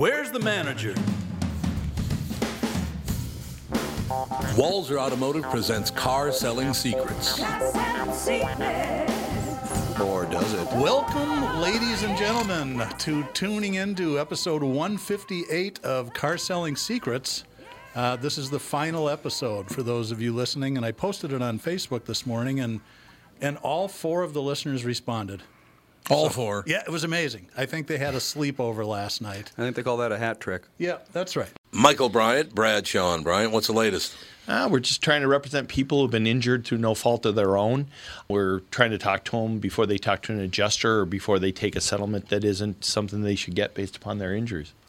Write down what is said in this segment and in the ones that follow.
Where's the manager? Walser Automotive presents Car Selling Secrets. Or does it? Welcome, ladies and gentlemen, to tuning into episode 158 of Car Selling Secrets. Uh, this is the final episode for those of you listening, and I posted it on Facebook this morning, and and all four of the listeners responded. All four. Yeah, it was amazing. I think they had a sleepover last night. I think they call that a hat trick. Yeah, that's right. Michael Bryant, Brad Sean Bryant. What's the latest? Uh, we're just trying to represent people who've been injured through no fault of their own. We're trying to talk to them before they talk to an adjuster or before they take a settlement that isn't something they should get based upon their injuries.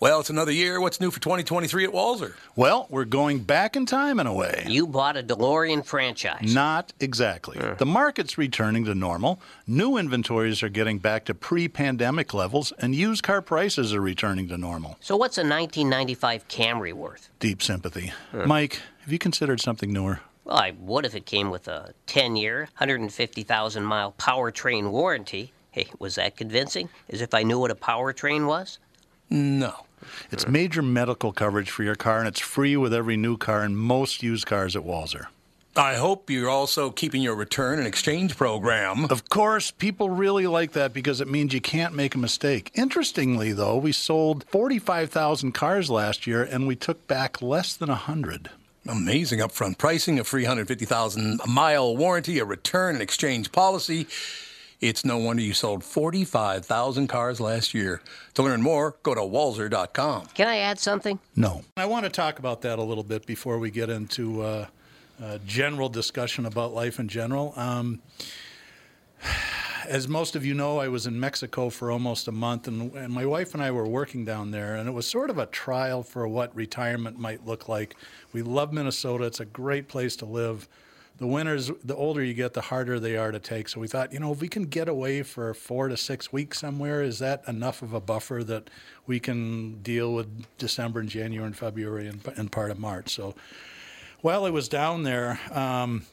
Well, it's another year. What's new for 2023 at Walser? Well, we're going back in time in a way. You bought a DeLorean franchise. Not exactly. The market's returning to normal. New inventories are getting back to pre pandemic levels, and used car prices are returning to normal. So what's a 1995 Camry worth? Deep sympathy. Mike, have you considered something newer? Well, I would if it came with a 10-year, 150,000 mile powertrain warranty. Hey, was that convincing? As if I knew what a powertrain was? No. It's major medical coverage for your car, and it's free with every new car and most used cars at Walser. I hope you're also keeping your return and exchange program. Of course, people really like that because it means you can't make a mistake. Interestingly, though, we sold 45,000 cars last year and we took back less than 100. Amazing upfront pricing, a 350,000 mile warranty, a return and exchange policy. It's no wonder you sold 45,000 cars last year. To learn more, go to walser.com. Can I add something? No. I want to talk about that a little bit before we get into uh, uh, general discussion about life in general. Um, as most of you know, I was in Mexico for almost a month, and, and my wife and I were working down there, and it was sort of a trial for what retirement might look like. We love Minnesota; it's a great place to live. The winters, the older you get, the harder they are to take. So we thought, you know, if we can get away for four to six weeks somewhere, is that enough of a buffer that we can deal with December and January and February and, and part of March? So while I was down there, um,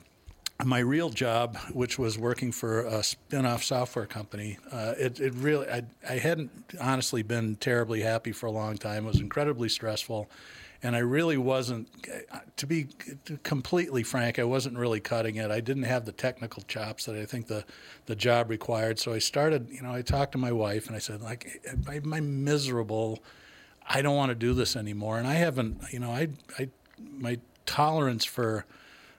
my real job, which was working for a spin-off software company, uh, it, it really I, I hadn't honestly been terribly happy for a long time. It was incredibly stressful, and I really wasn't. To be completely frank, I wasn't really cutting it. I didn't have the technical chops that I think the the job required. So I started. You know, I talked to my wife and I said, like, am I miserable? I don't want to do this anymore. And I haven't. You know, I I my tolerance for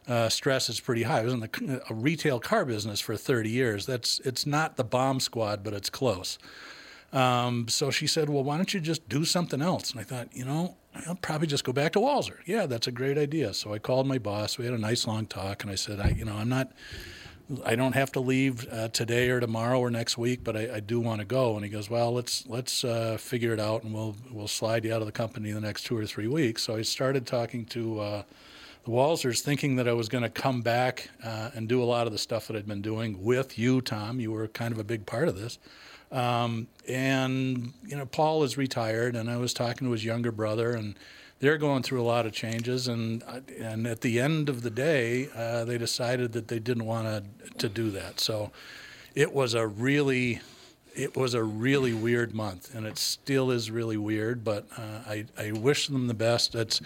uh, stress is pretty high. I was in the, a retail car business for 30 years. That's it's not the bomb squad, but it's close. Um, so she said, "Well, why don't you just do something else?" And I thought, you know, I'll probably just go back to Walser. Yeah, that's a great idea. So I called my boss. We had a nice long talk, and I said, I, you know, I'm not. I don't have to leave uh, today or tomorrow or next week, but I, I do want to go. And he goes, "Well, let's let's uh, figure it out, and we'll we'll slide you out of the company in the next two or three weeks." So I started talking to uh, the Walsers, thinking that I was going to come back uh, and do a lot of the stuff that I'd been doing with you, Tom. You were kind of a big part of this. Um, and you know, Paul is retired, and I was talking to his younger brother, and they're going through a lot of changes. And and at the end of the day, uh, they decided that they didn't want to to do that. So it was a really it was a really weird month, and it still is really weird. But uh, I I wish them the best. It's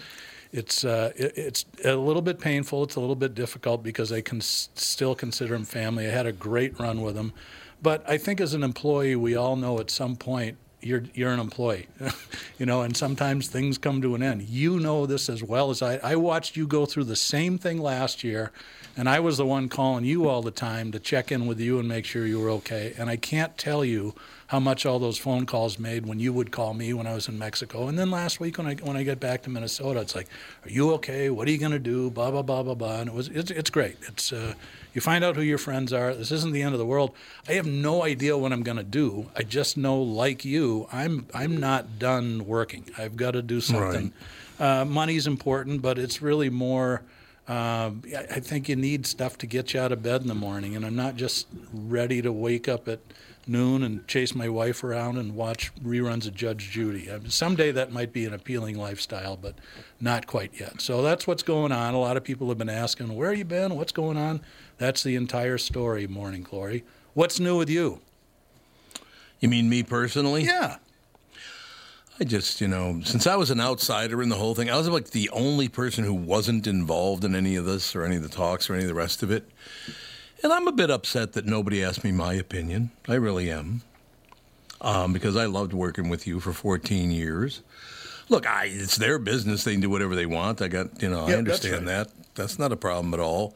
it's uh, it, it's a little bit painful. It's a little bit difficult because I can s- still consider them family. I had a great run with them, but I think as an employee, we all know at some point you're you're an employee, you know, and sometimes things come to an end. You know this as well as I. I watched you go through the same thing last year, and I was the one calling you all the time to check in with you and make sure you were okay. And I can't tell you how much all those phone calls made when you would call me when I was in Mexico, and then last week when I when I get back to Minnesota, it's like, are you okay? What are you going to do? Blah blah blah blah blah. And it was it's it's great. It's uh, you find out who your friends are. This isn't the end of the world. I have no idea what I'm going to do. I just know, like you, I'm I'm not done working. I've got to do something. Uh, money's important, but it's really more. Uh, I I think you need stuff to get you out of bed in the morning, and I'm not just ready to wake up at noon and chase my wife around and watch reruns of Judge Judy. I mean, someday that might be an appealing lifestyle, but not quite yet. So that's what's going on. A lot of people have been asking, "Where have you been? What's going on?" That's the entire story, Morning Glory. What's new with you? You mean me personally? Yeah. I just, you know, since I was an outsider in the whole thing, I was like the only person who wasn't involved in any of this or any of the talks or any of the rest of it. And I'm a bit upset that nobody asked me my opinion. I really am. Um, because I loved working with you for 14 years. Look, I, it's their business. They can do whatever they want. I got, you know, Yeah, I that's understand right. that. That's not a problem at all.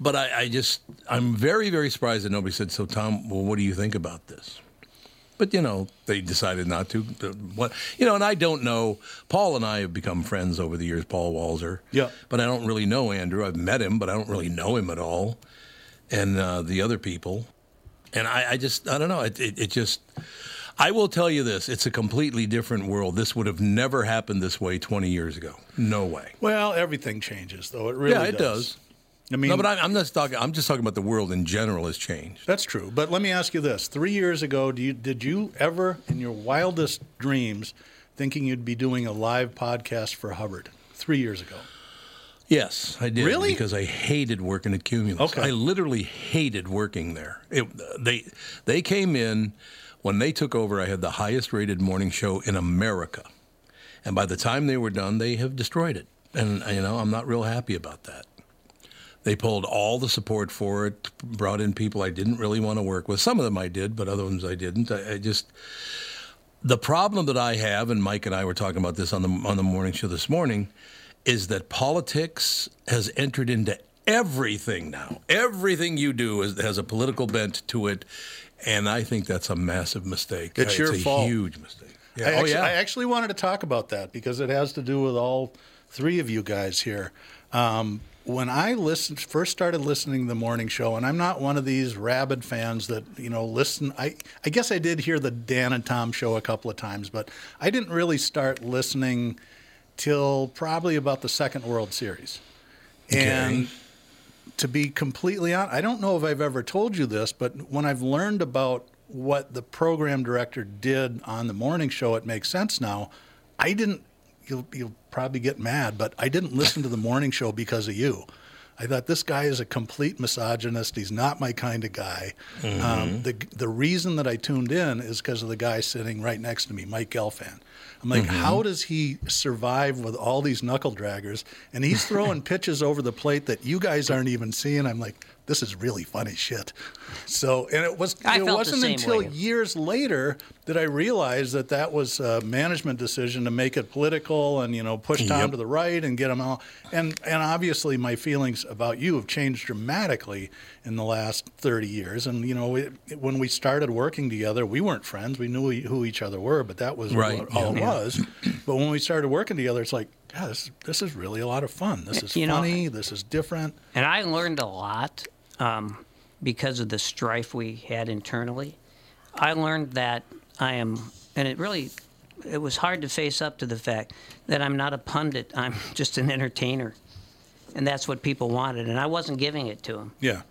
But I, I just, I'm very, very surprised that nobody said, so Tom, well, what do you think about this? But you know, they decided not to. But What you know, and I don't know. Paul and I have become friends over the years. Paul Walser. Yeah. But I don't really know Andrew. I've met him, but I don't really know him at all. And uh, the other people, and I, I just, I don't know. It, it, it just. I will tell you this: it's a completely different world. This would have never happened this way 20 years ago. No way. Well, everything changes, though. It really yeah, it does. I mean, No, but I, I'm not talking. I'm just talking about the world in general has changed. That's true. But let me ask you this: Three years ago, do you, did you ever, in your wildest dreams, thinking you'd be doing a live podcast for Hubbard? Three years ago. Yes, I did. Really? Because I hated working at Cumulus. Okay. I literally hated working there. It, they they came in when they took over. I had the highest rated morning show in America, and by the time they were done, they have destroyed it. And you know, I'm not real happy about that. They pulled all the support for it, brought in people I didn't really want to work with. Some of them I did, but other ones I didn't. I, I just the problem that I have, and Mike and I were talking about this on the on the morning show this morning, is that politics has entered into everything now. Everything you do is, has a political bent to it, and I think that's a massive mistake. It's your a fault. huge mistake. Yeah. I oh actually, yeah. I actually wanted to talk about that because it has to do with all three of you guys here. Um, when I listened, first started listening to the morning show, and I'm not one of these rabid fans that you know listen. I I guess I did hear the Dan and Tom show a couple of times, but I didn't really start listening till probably about the second World Series. And to be completely honest, I don't know if I've ever told you this, but when I've learned about what the program director did on the morning show, it makes sense now. I didn't. You'll, you'll probably get mad, but I didn't listen to the morning show because of you. I thought this guy is a complete misogynist. He's not my kind of guy. Um, the the reason that I tuned in is because of the guy sitting right next to me, Mike Gelfand. I'm like, mm-hmm. how does he survive with all these knuckle draggers? And he's throwing pitches over the plate that you guys aren't even seeing. I'm like, this is really funny shit. So, and it was I it felt the wasn't until way. years later that I realized that that was a management decision to make it political and you know push Tom Yep. to the right and get him out. And and obviously my feelings about you have changed dramatically in the last 30 years. And you know it, when we started working together, we weren't friends. We knew who each other were, but that was Right, what all yeah. it was. But when we started working together, it's like. God, this, this is really a lot of fun. This is You know, funny. this is different. And I learned a lot um, because of the strife we had internally. I learned that I am, and it really, it was hard to face up to the fact that I'm not a pundit. I'm just an entertainer, and that's what people wanted, and I wasn't giving it to them. Yeah.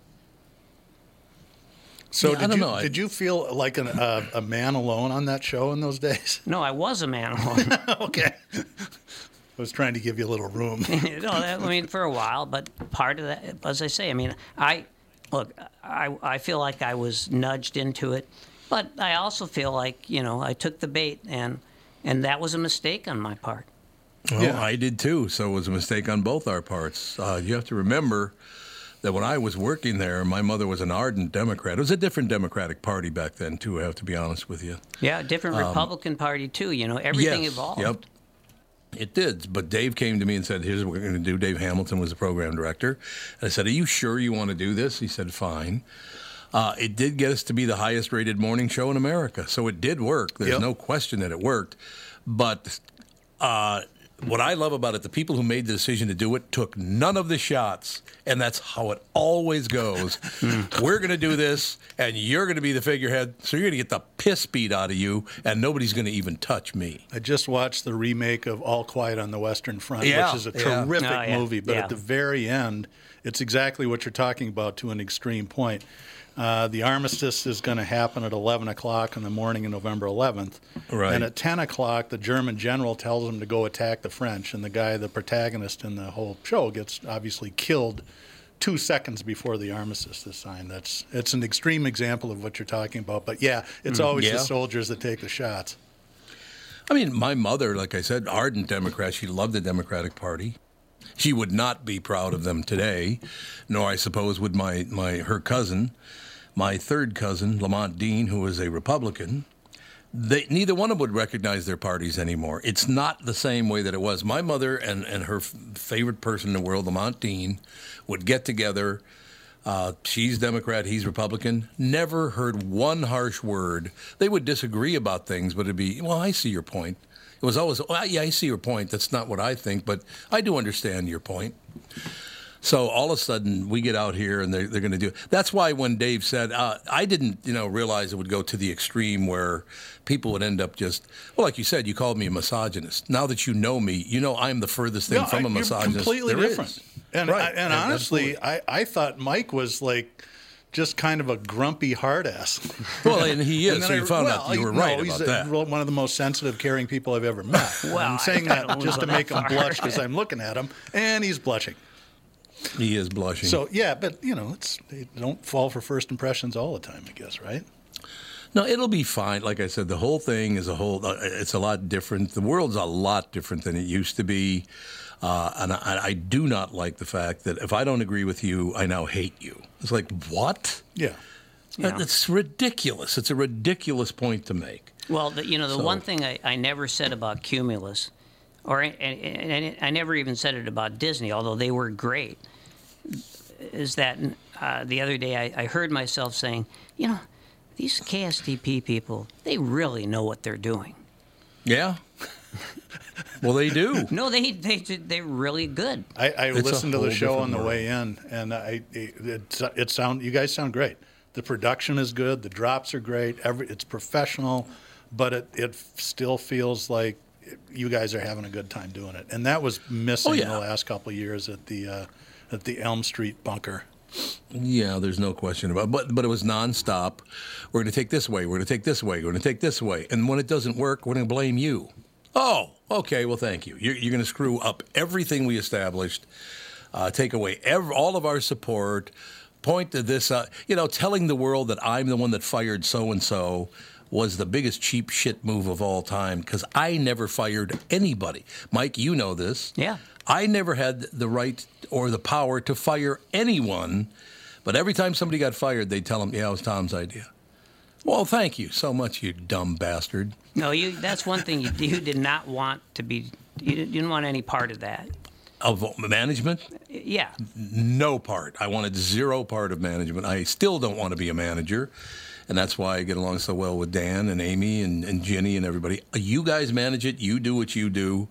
So Yeah, I did don't you know. Did you feel like an, uh, a man alone on that show in those days? No, I was a man alone. okay. I was trying to give you a little room. you know, that- I mean, for a while, but part of that, as I say, I mean, I look, I, I feel like I was nudged into it, but I also feel like you know I took the bait, and and that was a mistake on my part. Well, Yeah. I did too. So it was a mistake on both our parts. Uh, you have to remember that when I was working there, my mother was an ardent Democrat. It was a different Democratic Party back then, too. I have to be honest with you. Yeah, a different Republican Party too. You know, everything Um, Yes, evolved. Yep. It did, but Dave came to me and said, "Here's what we're going to do." Dave Hamilton was the program director, and I said, "Are you sure you want to do this?" He said, "Fine." Uh, it did get us to be the highest-rated morning show in America, so it did work. There's Yep. no question that it worked. But uh, what I love about it, the people who made the decision to do it took none of the shots, and that's how it always goes. We're going to do this, and you're going to be the figurehead, so you're going to get the piss beat out of you, and nobody's going to even touch me. I just watched the remake of All Quiet on the Western Front, Yeah, which is a yeah. terrific Oh, yeah, movie. But yeah. at the very end, it's exactly what you're talking about to an extreme point. Uh, the armistice is going to happen at 11 o'clock in the morning of November 11th. Right. And at 10 o'clock, the German general tells him to go attack the French. And the guy, the protagonist in the whole show, gets obviously killed two seconds before the armistice is signed. That's it's an extreme example of what you're talking about. But yeah, it's always Mm, yeah. the soldiers that take the shots. I mean, my mother, like I said, ardent Democrat. She loved the Democratic Party. She would not be proud of them today, nor I suppose would my, my her cousin, my third cousin, Lamont Dean, who was a Republican. They, neither one of them would recognize their parties anymore. It's not the same way that it was. My mother and, and her f- favorite person in the world, Lamont Dean, would get together. Uh, she's Democrat, he's Republican. Never heard one harsh word. They would disagree about things, but it'd be, well, I see your point. It was always, well, yeah, I see your point. That's not what I think, but I do understand your point. So all of a sudden, we get out here and they're, they're going to do. it. That's why when Dave said, uh, I didn't, you know, realize it would go to the extreme where people would end up just, well, like you said, you called me a misogynist. Now that you know me, you know I'm the furthest thing No, from I- a you're misogynist. completely there different. is. And Right. I, and Yeah, honestly. I, I thought Mike was like just kind of a grumpy hard ass. Well, and he is. And then so I- you found well, out you were no, right he's about a- that. one of the most sensitive, caring people I've ever met. Well, I'm saying that just to make him far. blush because I'm looking at him, and he's blushing. He is blushing. So yeah, but you know, it's they don't fall for first impressions all the time, I guess, right? No, it'll be fine. Like I said, the whole thing is a whole. Uh, it's a lot different. The world's a lot different than it used to be, uh, and I, I do not like the fact that if I don't agree with you, I now hate you. It's like what? Yeah. Yeah. It's ridiculous. It's a ridiculous point to make. Well, the, you know, the So- one thing I, I never said about Cumulus, or and, and, and I never even said it about Disney, although they were great, is that uh, the other day I, I heard myself saying, you know, these KSTP people, they really know what they're doing. Yeah. well, they do. No, they they they're really good. I, I It's listened to the show on the world. way in, and I it, it, it sound you guys sound great. The production is good. The drops are great. Every it's professional, but it it still feels like you guys are having a good time doing it. And that was missing Oh, yeah. the last couple of years at the uh, at the Elm Street bunker. Yeah, there's no question about. It. But but it was nonstop. We're going to take this way. We're going to take this way. We're going to take this way. And when it doesn't work, we're going to blame you. Oh, okay. Well, thank you. You're, you're going to screw up everything we established. Uh, take away ev- all of our support. Point to this. Uh, you know, telling the world that I'm the one that fired so and so was the biggest cheap shit move of all time because I never fired anybody. Mike, you know this. Yeah. I never had the right or the power to fire anyone, but every time somebody got fired, they'd tell them, "Yeah, it was Tom's idea." Well, thank you so much, you dumb bastard. No, you. That's one thing you, you did not want to be. You didn't- you didn't want any part of that. Of management, Yeah. no part. I wanted zero part of management. I still don't want to be a manager. And that's why I get along so well with Dan and Amy and, and Jenny and everybody. You guys manage it. You do what you do,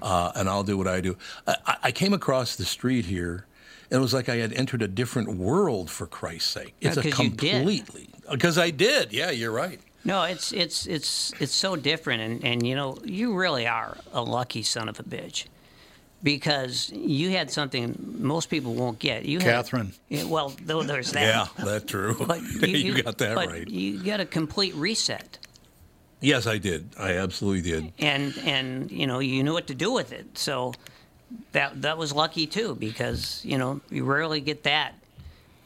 uh, and I'll do what I do. I, I- came across the street here, and it was like I had entered a different world, for Christ's sake. It's a you did. completely. Because I did. Yeah, you're right. No, it's it's it's it's so different, and and you know you really are a lucky son of a bitch, because you had something most people won't get. You had- Catherine. Yeah, well, though there's that. Yeah, that's true. But you, got that but right. You got a complete reset, Yes, I did. I absolutely did. and and you know you knew what to do with it. So that that was lucky too, because you know you rarely get that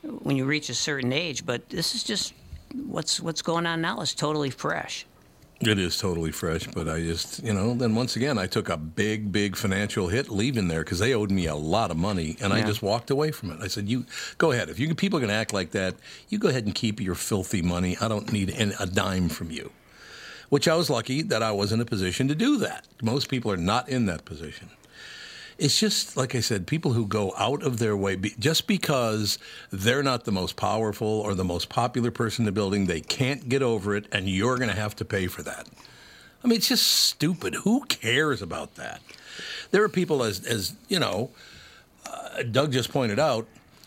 when you reach a certain age. But this is just what's what's going on now is totally fresh. It is totally fresh, but I just, you know, then once again, I took a big, big financial hit leaving there because they owed me a lot of money, and I just walked away from it. I said, "You go ahead. If you people are going to act like that, you go ahead and keep your filthy money. I don't need a dime from you." Which I was lucky that I was in a position to do that. Most people are not in that position. It's just like I said, people who go out of their way be, just because they're not the most powerful or the most popular person in the building, they can't get over it, and you're going to have to pay for that. I mean, it's just stupid. Who cares about that? There are people, as as you know, uh, Doug just pointed out.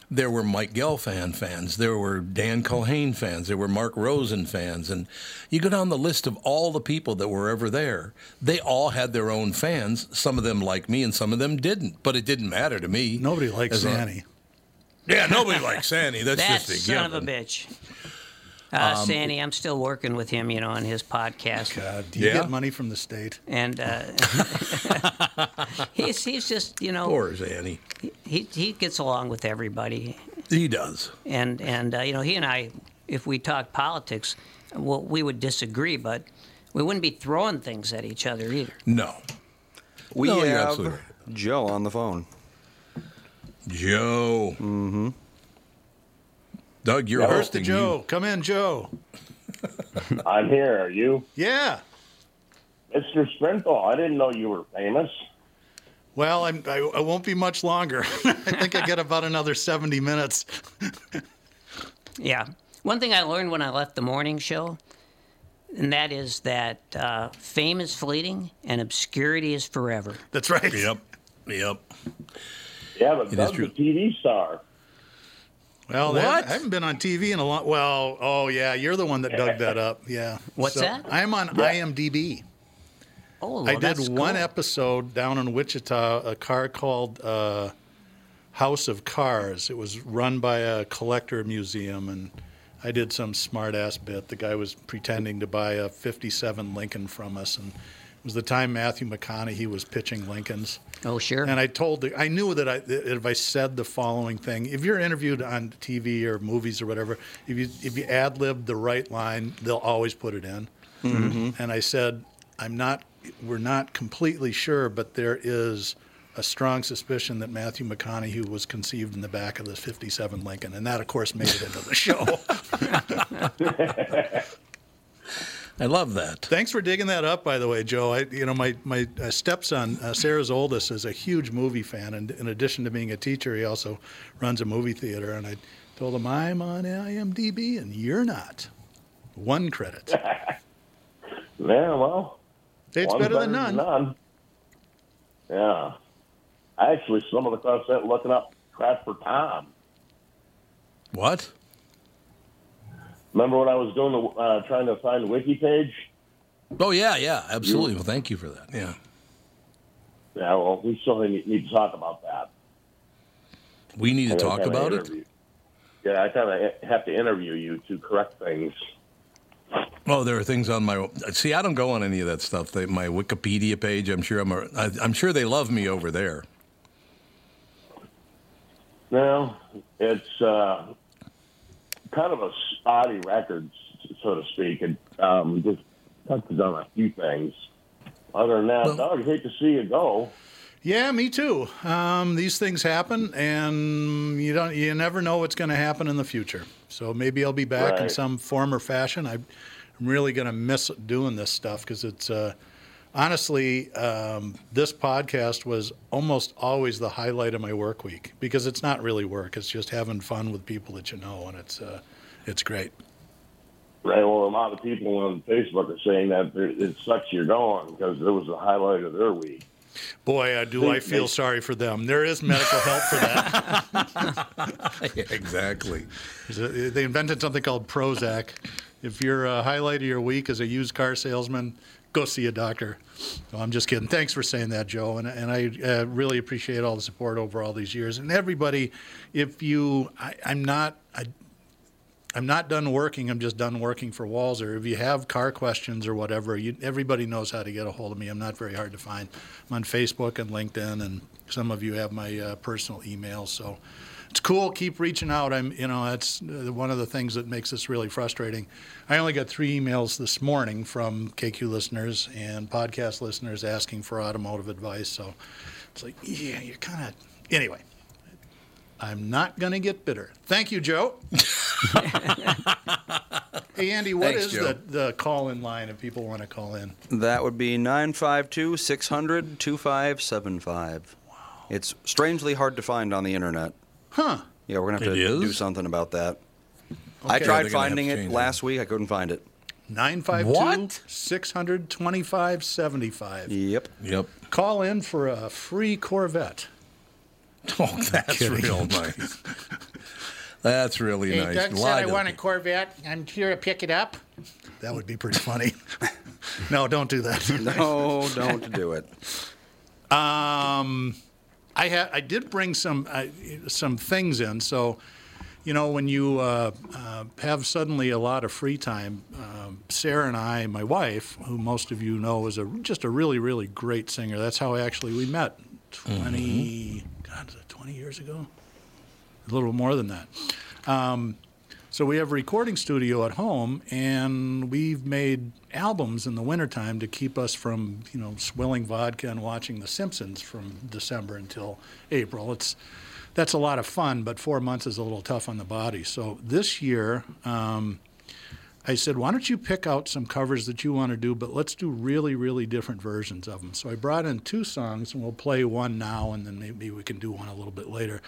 There were Mike Gelfand fans. There were Dan Culhane fans. There were Mark Rosen fans. And you go down the list of all the people that were ever there. They all had their own fans. Some of them like me and some of them didn't. But it didn't matter to me. Nobody likes As a- Sandy. Yeah, nobody likes Sandy. That's That just a son of a bitch. Uh, Sandy, I'm still working with him, you know, on his podcast. God, do you Yeah? get money from the state? And uh, he's, he's just, you know, Poor Sandy. he, he gets along with everybody. He does. And, and uh, you know, he and I, if we talk politics, well, we would disagree, but we wouldn't be throwing things at each other either. No. We No, have absolutely Joe on the phone. Joe. Mm-hmm. Doug, you're First to hosting. Joe. Come in, Joe. I'm here. Are you? Yeah. Mr. Sprinkle, I didn't know you were famous. Well, I'm, I, I won't be much longer. I think I get about another 70 minutes. Yeah. One thing I learned when I left the morning show, and that is that uh, fame is fleeting and obscurity is forever. That's right. Yep. Yep. Yeah, but It is Doug's true. a TV star. Well, that- What? I haven't been on TV in a long. Well, oh yeah, you're the one that dug that up. Yeah. What's So, that? I'm on IMDb. Oh, well, I did that's one cool. episode down in Wichita, a car called uh, House of Cars. It was run by a collector museum, and I did some smart ass bit. The guy was pretending to buy a 57 Lincoln from us, and it was the time Matthew McConaughey was pitching Lincolns. Oh, sure. And I told the, I knew that, I, that if I said the following thing, if you're interviewed on TV or movies or whatever, if you if you ad lib the right line, they'll always put it in. Mm-hmm. And I said, I'm not, we're not completely sure, but there is a strong suspicion that Matthew McConaughey was conceived in the back of the '57 Lincoln, and that, of course, made it into the show. I love that. Thanks for digging that up, by the way, Joe. I, you know, my my uh, stepson, uh, Sarah's oldest, is a huge movie fan, and in addition to being a teacher, he also runs a movie theater. And I told him I'm on IMDb, and you're not. One credit. Yeah, well, It's one's better than none. Yeah. I actually stumbled across that looking up crap for Tom. What? Remember when I was doing the uh, trying to find the wiki page? Oh yeah, yeah, absolutely. Well, thank you for that. Yeah. Yeah, well, we still need, need to talk about that. We need to I talk about it. Yeah, I kind of have to interview you to correct things. Oh, there are things on my. See, I don't go on any of that stuff. They, my Wikipedia page. I'm sure I'm. A, I, I'm sure they love me over there. No, it's uh, kind of a spotty record, so to speak. and um, just touches on a few things. Other than that, Well- Doug, hate to see you go. Yeah, me too. Um, these things happen, and you don't. You never know what's going to happen in the future. So maybe I'll be back in some form or fashion. I, I'm really going to miss doing this stuff because it's uh, honestly um, this podcast was almost always the highlight of my work week because it's not really work. It's just having fun with people that you know, and it's uh, it's great. Right. Well, a lot of people on Facebook are saying that it sucks you're going because it was the highlight of their week. Boy, uh, do I feel sorry for them. There is medical help for that. exactly. They invented something called Prozac. If your uh, highlight of your week is a used car salesman, go see a doctor. I'm just kidding. Thanks for saying that, Joe. And, and I uh, really appreciate all the support over all these years. And everybody, if you, I, I'm not, I, I'm not done working. I'm just done working for Walser. If you have car questions or whatever, you, everybody knows how to get a hold of me. I'm not very hard to find. I'm on Facebook and LinkedIn, and some of you have my uh, personal email. So it's cool. Keep reaching out. I'm, you know, that's uh, one of the things that makes this really frustrating. I only got three emails this morning from KQ listeners and podcast listeners asking for automotive advice. So it's like, yeah, you're kind of anyway. I'm not going to get bitter. Thank you, Joe. hey, Andy, what Thanks, is Joe. the, the call in line if people want to call in? That would be 952 600 2575. It's strangely hard to find on the internet. Huh. Yeah, we're going to have It to do something about that. I Okay. tried They're gonna have finding to it change last week. I couldn't find it. 952 What? 625 75. Yep. Yep. Call in for a free Corvette. Oh, that's real nice. That's really Hey, nice. Doug said Lie I to want a the- Corvette. I'm here to pick it up. That would be pretty funny. no, don't do that. No, don't do it. Um, I ha- I did bring some uh, some things in. So, you know, when you uh, uh, have suddenly a lot of free time, um, Sarah and I, my wife, who most of you know is a just a really really great singer. That's how actually we met. 20 God, is it 20 years ago? A little more than that. Um, so we have a recording studio at home, and we've made albums in the wintertime to keep us from, you know, swilling vodka and watching The Simpsons from December until April. It's that's a lot of fun, but four months is a little tough on the body. So this year, um, I said, why don't you pick out some covers that you want to do, but let's do really, really different versions of them. So I brought in two songs, and we'll play one now, and then maybe we can do one a little bit later.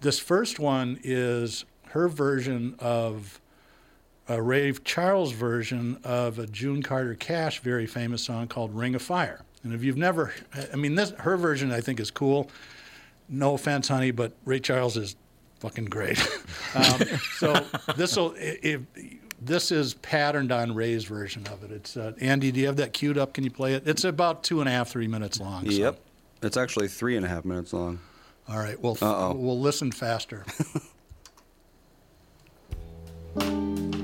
This first one is her version of a Ray Charles version of a June Carter Cash very famous song called Ring of Fire. And if you've never, I mean, this her version I think is cool. No offense, honey, but Ray Charles is fucking great. um, so this will, if this is patterned on Ray's version of it. It's uh, Andy. Do you have that queued up? Can you play it? It's about two and a half, three minutes long. so- Yep. It's actually three and a half minutes long. All right. We'll we'll listen faster. You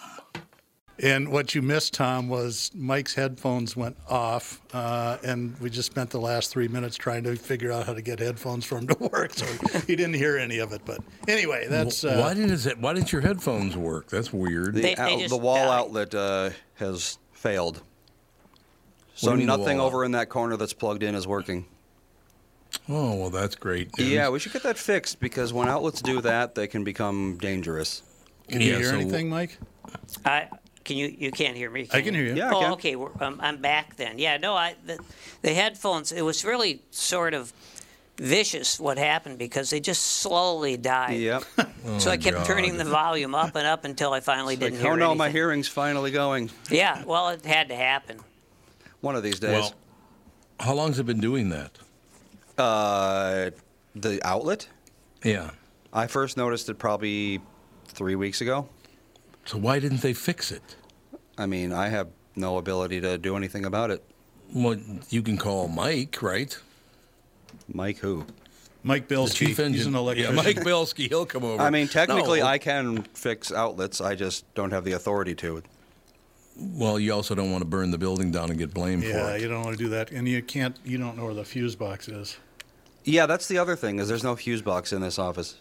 And what you missed, Tom, was Mike's headphones went off, uh, and we just spent the last three minutes trying to figure out how to get headphones for him to work. So he didn't hear any of it. But anyway, that's uh, why did it, why didn't your headphones work? That's weird. The, They- they out- the wall died. outlet uh, has failed. So do you mean the nothing over in that corner that's plugged in is working. oh well, that's great. news. Yeah, we should get that fixed because when outlets do that, they can become dangerous. Can you Yeah, hear so- anything, Mike? I can you you can't hear me? I can hear you. Yeah, I oh, can. okay. We're, um, I'm back then. Yeah, no, I the, the headphones. It was really sort of vicious what happened because they just slowly died. Yep. So I kept God. turning the volume up and up until I finally Like, didn't hear it. oh no, my hearing's finally going. Yeah, well, it had to happen. One of these days. Well, how long's it been doing that? uh, the outlet? Yeah. I first noticed it probably three weeks ago. So why didn't they fix it? I mean, I have no ability to do anything about it. Well, you can call Mike, right? Mike, who? Mike The Bilski, chief engine. he's an electrician. Yeah, Mike Bilski. He'll come over. I mean, technically, No, I can fix outlets. I just don't have the authority to. Well, you also don't want to burn the building down and get blamed Yeah, for it. Yeah, you don't want to do that, and you can't. You don't know where the fuse box is. Yeah, that's the other thing is there's no fuse box in this office.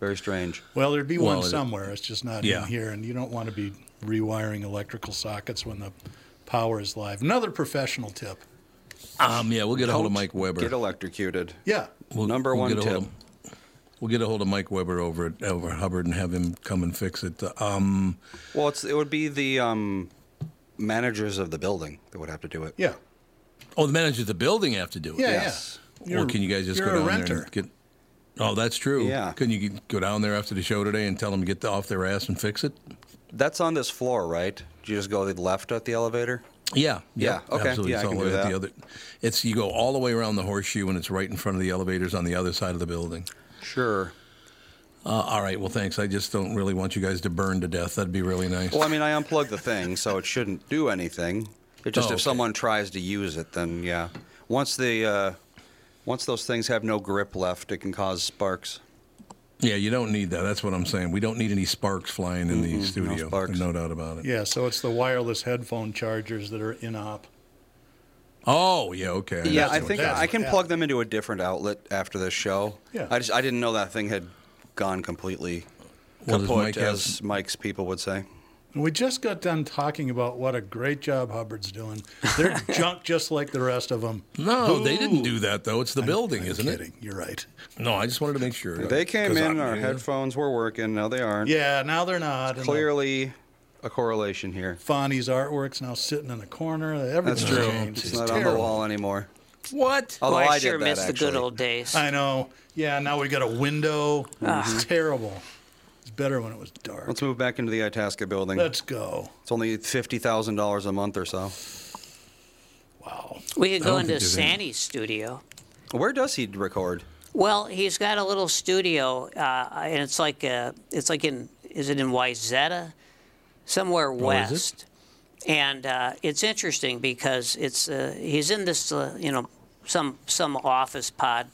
Very strange. Well, there'd be Well, one it- somewhere. It's just not Yeah. in here, and you don't want to be rewiring electrical sockets when the power is live. Another professional tip. Um, yeah, we'll get a hold of Mike Weber. Get electrocuted. Yeah, We'll- Number we'll one get a hold tip. of- we'll get a hold of Mike Weber over at over at Hubbard and have him come and fix it. Um, Well, it's it would be the um, managers of the building that would have to do it. yeah, oh, the managers of the building have to do it. yeah, Yes. yeah. or can you guys just go a down renter. there and get? Oh, that's true. Yeah. Can you go down there after the show today and tell them to get off their ass and fix it? That's on this floor, right? Do you just go to the left at the elevator? Yeah. Yeah, okay, Absolutely. yeah, it's I all can do at that. the other. It's you go all the way around the horseshoe and it's right in front of the elevators on the other side of the building. Sure. Uh, all right. Well, thanks. I just don't really want you guys to burn to death. That'd be really nice. Well, I mean, I unplugged the thing, so it shouldn't do anything. It just Oh, if okay. someone tries to use it, then yeah. Once the uh, once those things have no grip left, it can cause sparks. yeah, you don't need that. That's what I'm saying. We don't need any sparks flying in the studio. sparks. No doubt about it. Yeah, so it's the wireless headphone chargers that are in op. Oh, yeah. Okay. Yeah, understand I think I can yeah. plug them into a different outlet after this show. Yeah. I just I didn't know that thing had gone completely Well, kaput, Mike have- as Mike's people would say. And we just got done talking about what a great job Hubbard's doing. They're junk just like the rest of them. No, they didn't do that though. It's the building, I'm isn't kidding. You're right. No, I just wanted to make sure. They came in, I- our yeah. headphones were working. Now they aren't. Yeah, now they're not. and the Clearly, a correlation here. Fonny's artwork's now sitting in the corner. Everything's That's true. changed. It's It's not on the wall anymore. What? Although Boy, I, I sure did that miss the good old days. I know. Yeah, now we got a window. Mm-hmm. It's terrible. It's better when it was dark. Let's move back into the Itasca building. Let's go. It's only fifty thousand dollars a month or so. Wow. we could go into think there's Sandy's studio. Where does he record? Well, he's got a little studio, uh, and it's like uh it's like in is it in Wayzata, somewhere Oh, is it? west, and uh, it's interesting because it's uh, he's in this uh, you know some some office pod,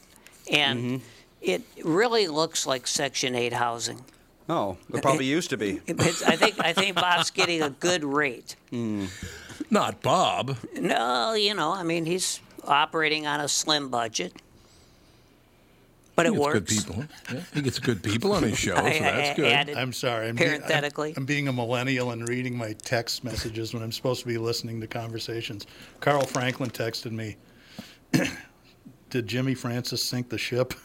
and Mm-hmm. it really looks like Section Eight housing. Oh, it probably used to be. It's, I think I think Bob's getting a good rate. Hmm. Not Bob. No, you know, I mean he's operating on a slim budget. but it He gets works. good people. Yeah, he gets good people on his show, so I- that's good. I'm sorry. I'm being- I'm- I'm, being a millennial and reading my text messages when I'm supposed to be listening to conversations. Carl Franklin texted me. Did Jimmy Francis sink the ship?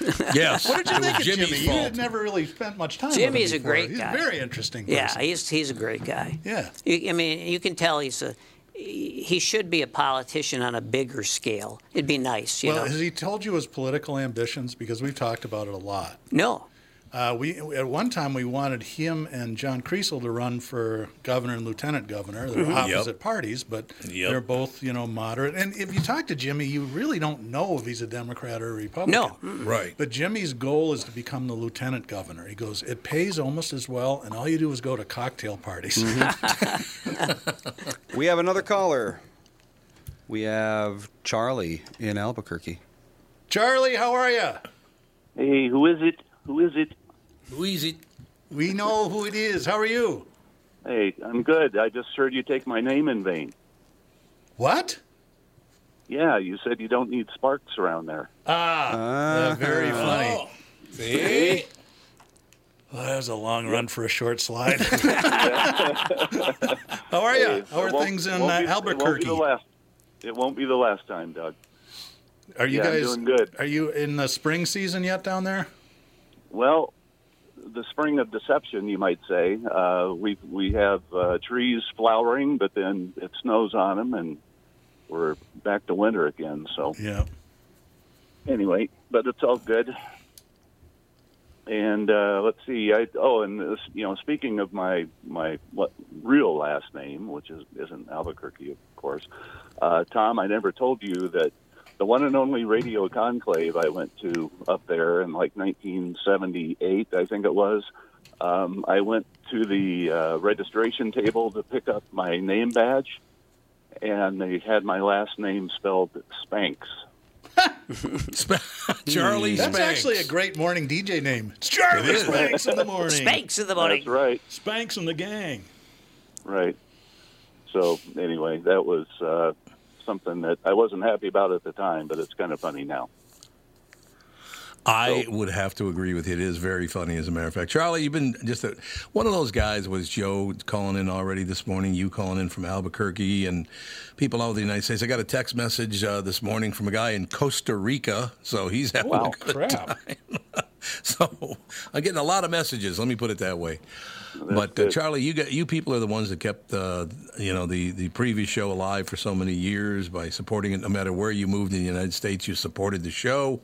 Yes. What did you think of Jimmy's Jimmy? fault. You had never really spent much time. Jimmy's a with him before. great He's guy. very interesting. Yeah, he's he's a great guy. Yeah. You- I mean, you can tell he's a he should be a politician on a bigger scale. It'd be nice, you Well, know. has he told you his political ambitions? Because we've talked about it a lot. no, Uh, we at one time we wanted him and John Kriesel to run for governor and lieutenant governor. They're Mm-hmm. Yep. opposite parties, but Yep. they're both you know moderate. And if you talk to Jimmy, you really don't know if he's a Democrat or a Republican. no. Right. But Jimmy's goal is to become the lieutenant governor. He goes, it pays almost as well, and all you do is go to cocktail parties. Mm-hmm. We have another caller. We have Charlie in Albuquerque. Charlie, how are you? Hey, who is it? Who is it? Easy. We know who it is. How are you? Hey, I'm good. I just heard you take my name in vain. What? Yeah, you said you don't need sparks around there. Ah, uh, very funny. See? Well, that was a long run for a short slide. How are you? Hey, How are things in won't uh, be- It won't, be Albuquerque? the last, it won't be the last time, Doug. Are you Yeah, I'm guys doing good. Are you in the spring season yet down there? Well, the spring of deception, you might say. Uh, we we have uh, trees flowering, but then it snows on them, and we're back to winter again. So Yeah. anyway, but it's all good. And uh, let's see. I oh, and this, you know, speaking of my my what, real last name, which is isn't Albuquerque, of course. Uh, Tom, I never told you that the one and only radio conclave I went to up there in like 1978, I think it was. Um, I went to the uh, registration table to pick up my name badge, and they had my last name spelled Spanks. Charlie That's Spanks. actually a great morning DJ name. It's Charlie Spanks in the morning. Spanks in the morning. That's right. Spanks and the gang. Right. So anyway, that was uh, something that I wasn't happy about at the time, but it's kind of funny now. I would have to agree with you. It is very funny, as a matter of fact. Charlie, you've been just a, one of those guys. Was Joe calling in already this morning? You calling in from Albuquerque and people all over the United States. I got a text message uh, this morning from a guy in Costa Rica, so he's having Wow, a good crap. time. so I'm getting a lot of messages. Let me put it that way. but uh. Charlie, you got you people are the ones that kept uh, you know the the previous show alive for so many years by supporting it. No matter where you moved in the United States, you supported the show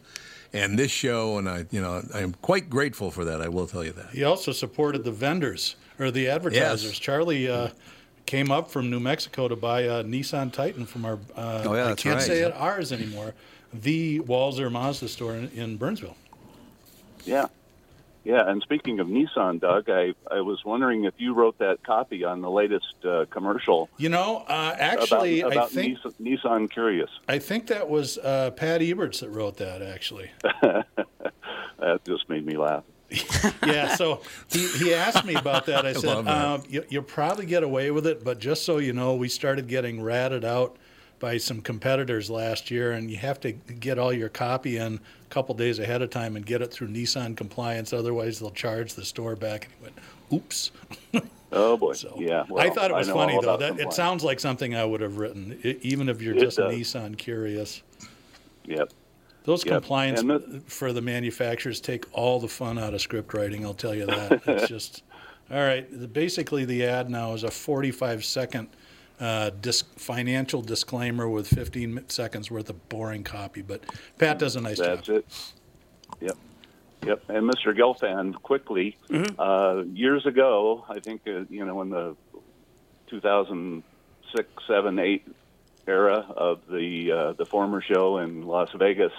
and this show, and I you know I am quite grateful for that. I will tell you that. He also supported the vendors or the advertisers. Yes. Charlie uh, came up from New Mexico to buy a Nissan Titan from our. Uh, Oh, yeah, I can't right. say it ours anymore. The Walser Mazda store in, in Burnsville. Yeah. Yeah, and speaking of Nissan, Doug, I, I was wondering if you wrote that copy on the latest uh, commercial You know, uh, actually, about, about I think Nissan, Nissan Curious. I think that was uh, Pat Eberts that wrote that. Actually, That just made me laugh. yeah. So he, he asked me about that. I said, love that. um, you, you'll probably get away with it, but just so you know, we started getting ratted out by some competitors last year, and you have to get all your copy in a couple days ahead of time and get it through Nissan compliance. Otherwise, they'll charge the store back. And he went, "Oops." Oh boy, So yeah. I thought it was funny though. That it sounds like something I would have written, i even if you're It just does. Nissan curious. Yep. Those Yep. compliance for the manufacturers take all the fun out of script writing. I'll tell you that. it's just all right. the- Basically, the ad now is a 45 second uh, dis- financial disclaimer with 15 seconds worth of boring copy. But Pat does a nice That's job. That's it. Yep. Yep. And Mr. Gelfand, quickly, uh, years ago, I think, uh, you know, in the 2006, 7, 8 era of the, uh, the former show in Las Vegas,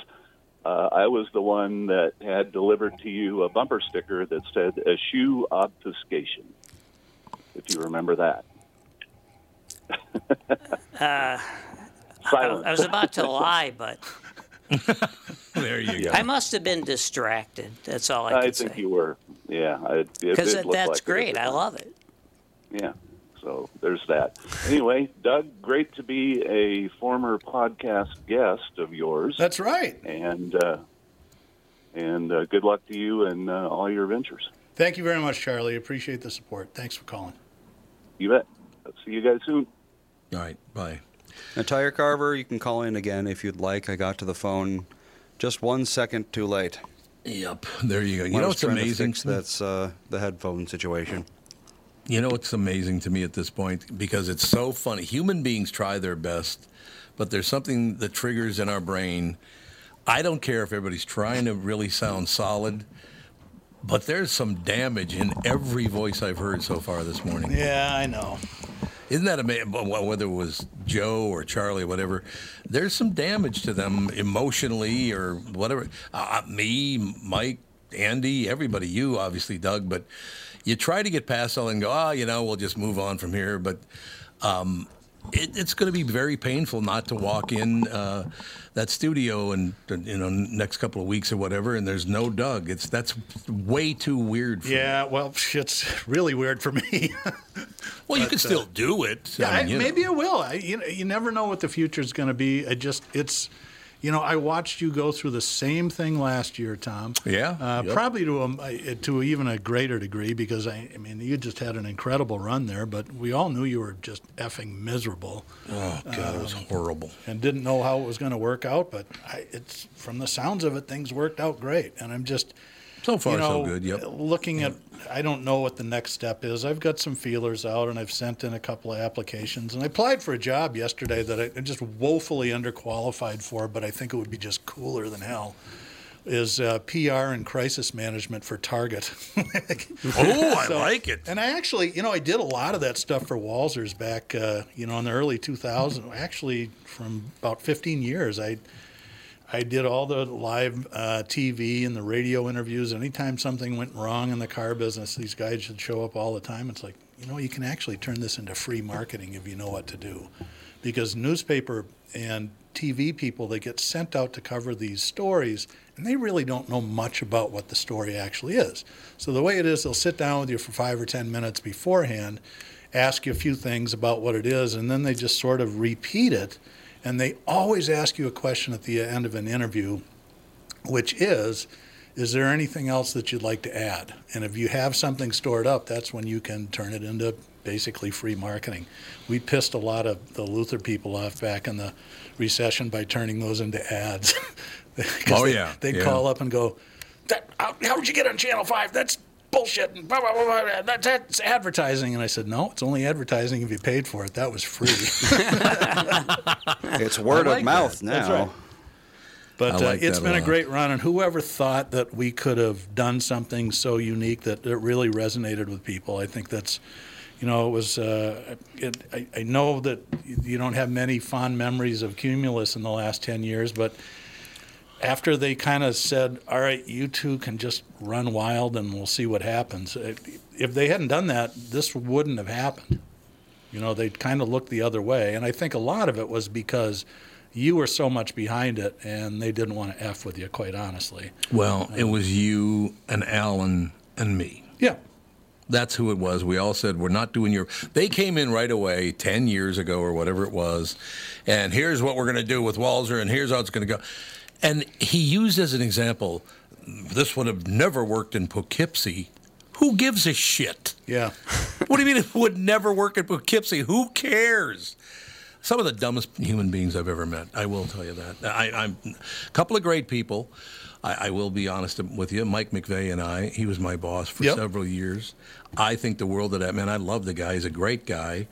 uh, I was the one that had delivered to you a bumper sticker that said eschew obfuscation, if you remember that. I, I was about to lie, but There you go. I must have been distracted. That's all I can I say. think you were. Yeah. Because that's like great. the I love it. Yeah. So there's that. Anyway, Doug, great to be a former podcast guest of yours. That's right. and uh, And uh, good luck to you and uh, all your ventures. Thank you very much, Charlie. Appreciate the support. Thanks for calling. You bet. I'll see you guys soon. All right, bye. A tire carver, you can call in again if you'd like. I got to the phone just one second too late. Yep, there you go. You When know what's amazing? that's uh, the headphone situation. You know what's amazing to me at this point? Because it's so funny. Human beings try their best, but there's something that triggers in our brain. I don't care if everybody's trying to really sound solid, but there's some damage in every voice I've heard so far this morning. Yeah, I know. Isn't that amazing? Whether it was Joe or Charlie or whatever, there's some damage to them emotionally or whatever. Uh, me, Mike, Andy, everybody, you obviously, Doug, but you try to get past all and go, ah, you know, we'll just move on from here. But um, it, it's going to be very painful not to walk in uh, that studio and you know next couple of weeks or whatever, and there's no Doug. It's that's way too weird. For Yeah, well, it's really weird for me. Well, you But, can uh, still do it. Yeah, I mean, I- you know. maybe I will. I, you know, you never know what the future is going to be. I just, it's, you know, I watched you go through the same thing last year, Tom. Yeah, Uh, yep. Probably to a, to even a greater degree because I, I mean, you just had an incredible run there, but we all knew you were just effing miserable Oh God, it was horrible. and didn't know how it was going to work out. But I, it's from the sounds of it, things worked out great, and I'm just. So far, you know, so good. Yep. Looking at, I don't know what the next step is. I've got some feelers out, and I've sent in a couple of applications, and I applied for a job yesterday that I- I'm just woefully underqualified for, but I think it would be just cooler than hell. Is uh, PR and crisis management for Target. Oh, I So- like it. And I actually, you know, I did a lot of that stuff for Walsers back, uh, you know, in the early 2000s. Actually, from about 15 years, I I did all the live uh, TV and the radio interviews. Anytime something went wrong in the car business, these guys should show up all the time. It's like, you know, you can actually turn this into free marketing if you know what to do. Because newspaper and TV people, they get sent out to cover these stories, and they really don't know much about what the story actually is. So the way it is, they'll sit down with you for five or 10 minutes beforehand, ask you a few things about what it is, and then they just sort of repeat it. And they always ask you a question at the end of an interview, which is, is there anything else that you'd like to add? And if you have something stored up, that's when you can turn it into basically free marketing. We pissed a lot of the Luther people off back in the recession by turning those into ads. Oh, they- yeah, They'd yeah. call up and go, that, how, how did you get on Channel 5? That's bullshit. and Blah, blah, blah, blah. That, that's advertising. And I said, no, it's only advertising if you paid for it. That was free. It's word like of mouth that. now. That's right. But I uh, like it's that a been a lot. great run, and whoever thought that we could have done something so unique that it really resonated with people, I think that's, you know, it was. Uh, it, I, I know that you don't have many fond memories of Cumulus in the last ten years, but after they kind of said, "All right, you two can just run wild, and we'll see what happens," if they hadn't done that, this wouldn't have happened. You know, they kind of looked the other way, and I think a lot of it was because you were so much behind it, and they didn't want to f with you, quite honestly. Well, it um, was you and Alan and me. Yeah, That's who it was. We all said, we're not doing your. They came in right away 10 years ago or whatever it was. And here's what we're going to do with Walser, and here's how it's going to go. And he used as an example, this would have never worked in Poughkeepsie. Who gives a shit? yeah. What do you mean it would never work in Poughkeepsie? Who cares? Some of the dumbest human beings I've ever met. I will tell you that. I, I'm a couple of great people. I, I will be honest with you. Mike McVeigh and I. He was my boss for Yep. several years. I think the world of that man. I love the guy. He's a great guy.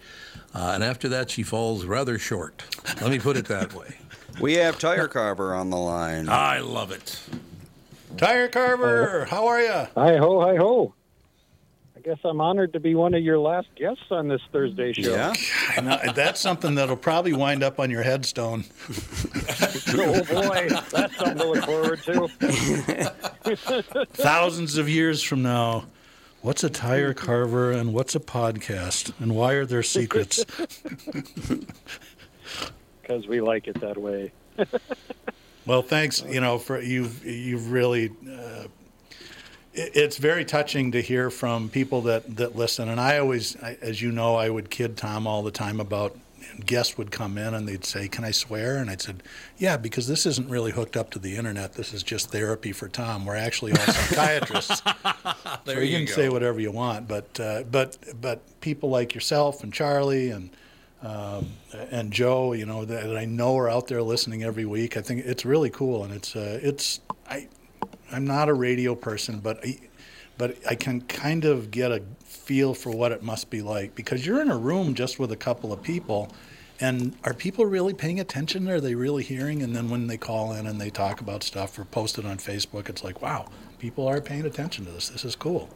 Uh, and after that, she falls rather short. Let me put it that way. We have Tire Carver on the line. I love it. Tire Carver, how are you? Hi ho, hi ho. I guess I'm honored to be one of your last guests on this Thursday show. Yeah. that's something that'll probably wind up on your headstone. Oh boy, that's something to look forward to. Thousands of years from now, what's a tire carver and what's a podcast, and why are there secrets? Because we like it that way. Well, thanks. You know, for you've you've really. Uh, it- it's very touching to hear from people that that listen, and I always, I, as you know, I would kid Tom all the time about guests would come in and they'd say, "Can I swear?" And I'd said, "Yeah, because this isn't really hooked up to the internet. This is just therapy for Tom. We're actually all psychiatrists, so you, you can go. say whatever you want. But uh, but but people like yourself and Charlie and um, and Joe, you know, that I know are out there listening every week. I think it's really cool, and it's uh, it's I I'm not a radio person, but I, but I can kind of get a feel for what it must be like because you're in a room just with a couple of people. And are people really paying attention? Are they really hearing? And then when they call in and they talk about stuff or post it on Facebook, it's like, wow, people are paying attention to this. This is cool.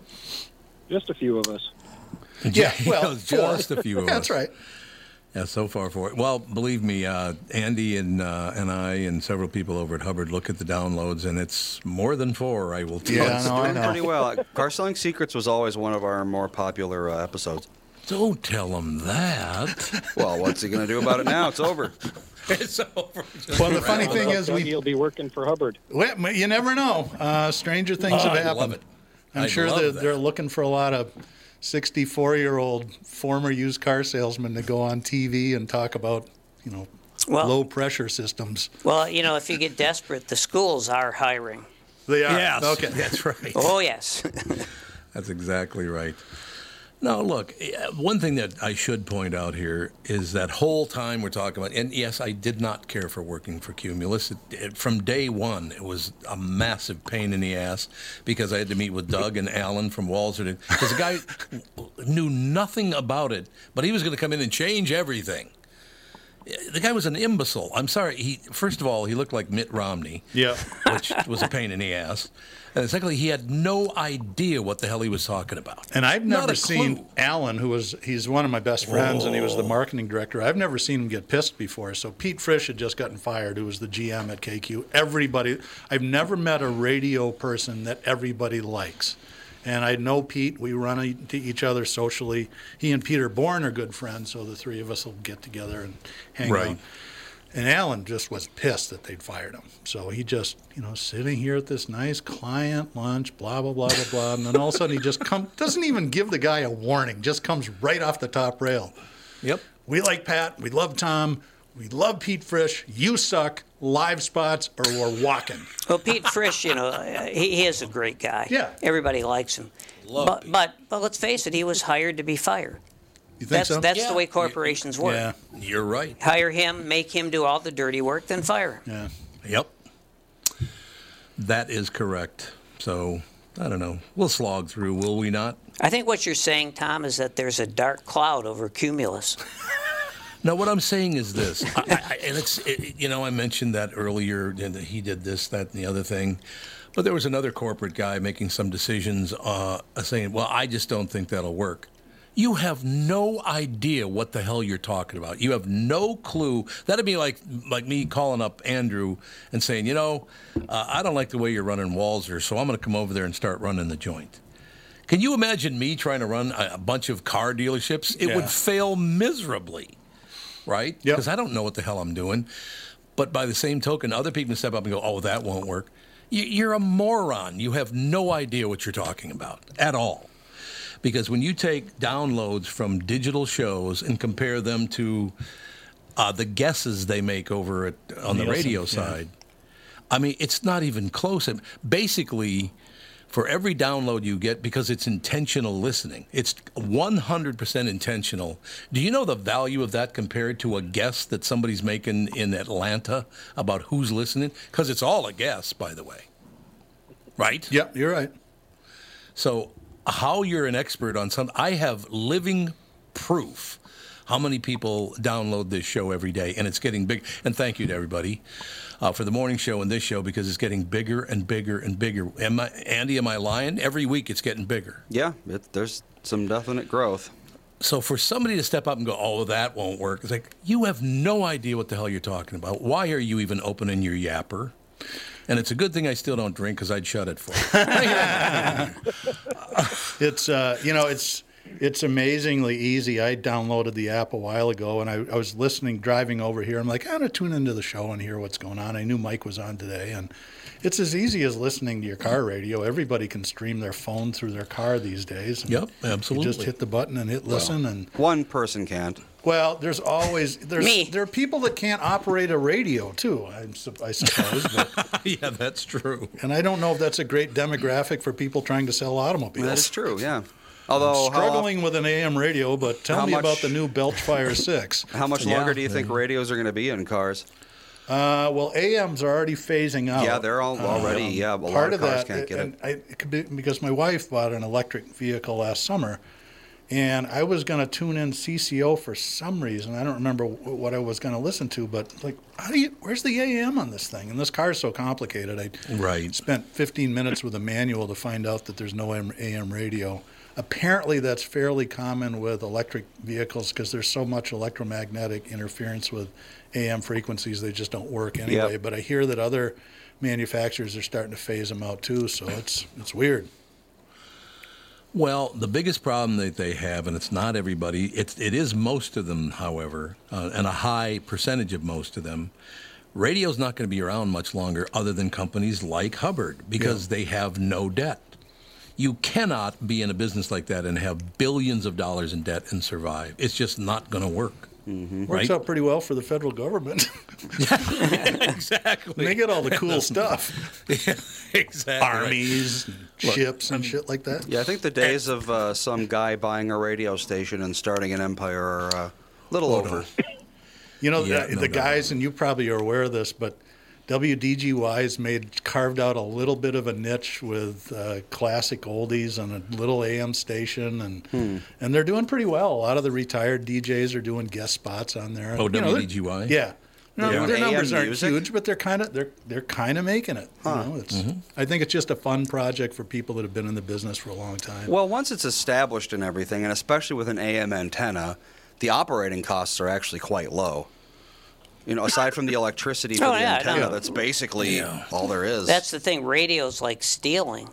Just a few of us. Yeah, well, just a few of That's us. That's right. Yeah, so far for it. Well, believe me, uh, Andy and uh, and I and several people over at Hubbard look at the downloads, and it's more than four. I will tell Yeah, you. no, Doing pretty well. Car Selling Secrets was always one of our more popular uh, episodes. Don't tell them that. Well, what's he going to do about it now? It's over. it's over. Well, the funny thing Well, is, Dougie we will be working for Hubbard. well, you never know. Uh, stranger things Oh, have I happened. love it. I'm I sure love they're, that. they're looking for a lot of 64 year old former used car salesman to go on TV and talk about, you know, Well- low pressure systems. Well, you know, if you get desperate, the schools are hiring. They are. Yes, Okay. that's right. Oh, yes. That's exactly right. No, look, eh, one thing that I should point out here is that whole time we're talking about, and yes, I did not care for working for Cumulus. It, it, from day one, it was a massive pain in the ass because I had to meet with Doug and Alan from Walser. Because the guy knew nothing about it, but he was going to come in and change everything. The guy was an imbecile. I'm sorry. He first of all, he looked like Mitt Romney Yeah. which was a pain in the ass. And secondly, he had no idea what the hell he was talking about. And I've never seen clue. Alan, who was he's one of my best friends, and he was the oh. marketing director. I've never seen him get pissed before. So Pete Frisch had just gotten fired, who was the GM at KQ. Everybody, I've never met a radio person that everybody likes. And I know Pete. We run into each other socially. He and Peter Bourne are good friends, so the three of us will get together and hang Right. out. And Alan just was pissed that they'd fired him. So he just, you know, sitting here at this nice client lunch, blah blah blah blah blah, and then all of a sudden he just come doesn't even give the guy a warning, just comes right off the top rail. Yep. We like Pat, we love Tom, we love Pete Frisch. You suck. Live spots or we're walking. Well, Pete Frisch, you know, uh, he, he is a great guy. Yeah. Everybody likes him. Love but, Pete. but but let's face it, he was hired to be fired. You think That's so? that's Yeah. the way corporations work. yeah, You're right. Hire him, make him do all the dirty work, then fire him. yeah. Yep. That is correct. So, I don't know. We'll slog through, will we not? I think what you're saying, Tom, is that there's a dark cloud over Cumulus. No, what I'm saying is this, I, I, and it's it, you know I mentioned that earlier, and that he did this, that, and the other thing, but there was another corporate guy making some decisions, uh, saying, "Well, I just don't think that'll work." You have no idea what the hell you're talking about. You have no clue. That'd be like like me calling up Andrew and saying, "You know, uh, I don't like the way you're running Walser, so I'm going to come over there and start running the joint." Can you imagine me trying to run a, a bunch of car dealerships? It Yeah. would fail miserably right? Yep. Because I don't know what the hell I'm doing. But by the same token, other people can step up and go, "Oh, that won't work." You- You're a moron. You have no idea what you're talking about at all. Because when you take downloads from digital shows and compare them to uh, the guesses they make over at, on the Nielsen, radio yeah. side, I mean, it's not even close. Basically, for every download you get, because it's intentional listening, it's 100% intentional. Do you know the value of that compared to a guess that somebody's making in Atlanta about who's listening? Because it's all a guess, by the way. Right? Yep, you're right. So, how you're an expert on something, I have living proof how many people download this show every day, and it's getting big. And thank you to everybody uh, for the morning show and this show because it's getting bigger and bigger and bigger. Am I, Andy, am I lying? Every week it's getting bigger. Yeah, it, there's some definite growth. So for somebody to step up and go, "Oh, that won't work," it's like you have no idea what the hell you're talking about. Why are you even opening your yapper? And it's a good thing I still don't drink because I'd shut it for you. It's uh, you know, it's it's amazingly easy. I downloaded the app a while ago, and I, I was listening driving over here. I'm like, I'm gonna tune into the show and hear what's going on. I knew Mike was on today, and it's as easy as listening to your car radio. Everybody can stream their phone through their car these days. And Yep, You just hit the button and hit listen, and One person can't. Well, there's always there's Me. there are people that can't operate a radio too. I'm, I suppose, but, yeah, that's true. and I don't know if that's a great demographic for people trying to sell automobiles. That is true. Yeah. Although how, Struggling with an AM radio, but tell How me about the new Belchfire Six. how much Yeah, longer do you think radios are going to be in cars? Uh, well, AMs are already phasing out. Yeah, they're all already. yeah, a lot Um, of of cars that, can't get and it. I, it could be because my wife bought an electric vehicle last summer, and I was going to tune in CCO for some reason. I don't remember what I was going to listen to, but like, how do you? Where's the AM on this thing? And this car's so complicated. I Right. spent 15 minutes with a manual to find out that there's no AM AM radio. Apparently, that's fairly common with electric vehicles because there's so much electromagnetic interference with AM frequencies, they just don't work anyway. But I hear that other manufacturers are starting to phase them out too, so it's it's weird. Well, the biggest problem that they have, and it's not everybody, it's, it is most of them, however, uh, and a high percentage of most of them. Radio's not going to be around much longer other than companies like Hubbard because they have no debt. You cannot be in a business like that and have billions of dollars in debt and survive. It's just not going to work. Works Right? out pretty well for the federal government. exactly. they get all the cool stuff, exactly. armies, and ships, and shit like that. Yeah, I think the days of uh, some guy buying a radio station and starting an empire are uh, a little over. You know, Yeah, the, no the doubt. guys, and you probably are aware of this, but WDGY's made carved out a little bit of a niche with uh, classic oldies on a little AM station, and Hmm. and they're doing pretty well. A lot of the retired DJs are doing guest spots on there. Oh, You know, WDGY? Yeah. No, They're their doing AM numbers aren't music? huge, but they're kind of they're they're kind of making it. You know, it's, Mm-hmm. I think it's just a fun project for people that have been in the business for a long time. Well, once it's established and everything, and especially with an AM antenna, the operating costs are actually quite low. You know, aside from the electricity for Oh, the yeah, I antenna, that's basically all there is. That's the thing. Radio's like stealing,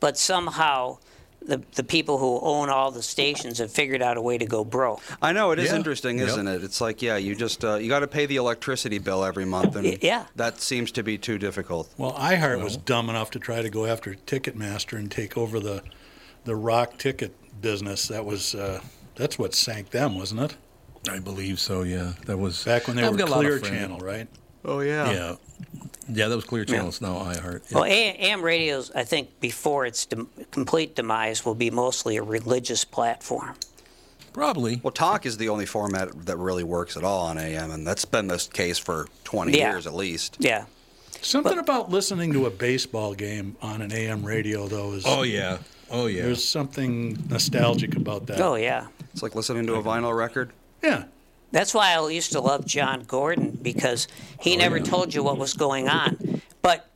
but somehow the the people who own all the stations have figured out a way to go broke. I know it is Yeah. interesting, isn't it? It's like, yeah, you just uh, you got to pay the electricity bill every month, and yeah. that seems to be too difficult. Well, iHeart was dumb enough to try to go after Ticketmaster and take over the the rock ticket business. That was uh, that's what sank them, wasn't it? I believe so, yeah. That was Back when they I've were got a lot of Clear Channel, right? Oh Yeah. Yeah, yeah, that was Clear Channel. It's now iHeart. Yeah. Well, A- AM radios, I think, before its dem- complete demise, will be mostly a religious platform. Probably. Well, talk is the only format that really works at all on AM, and that's been the case for 20 Yeah. years at least. Yeah. Something about listening to a baseball game on an AM radio, though, is Oh, yeah. Oh, yeah. there's something nostalgic about that. Oh, yeah. It's like listening to a vinyl record. Yeah, That's why I used to love John Gordon because he oh, never told you what was going on. But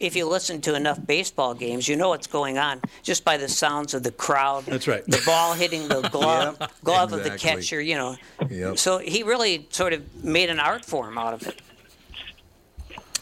if you listen to enough baseball games, you know what's going on just by the sounds of the crowd. That's right. The ball hitting the glove, glove of the catcher, you know. Yep. So he really sort of made an art form out of it.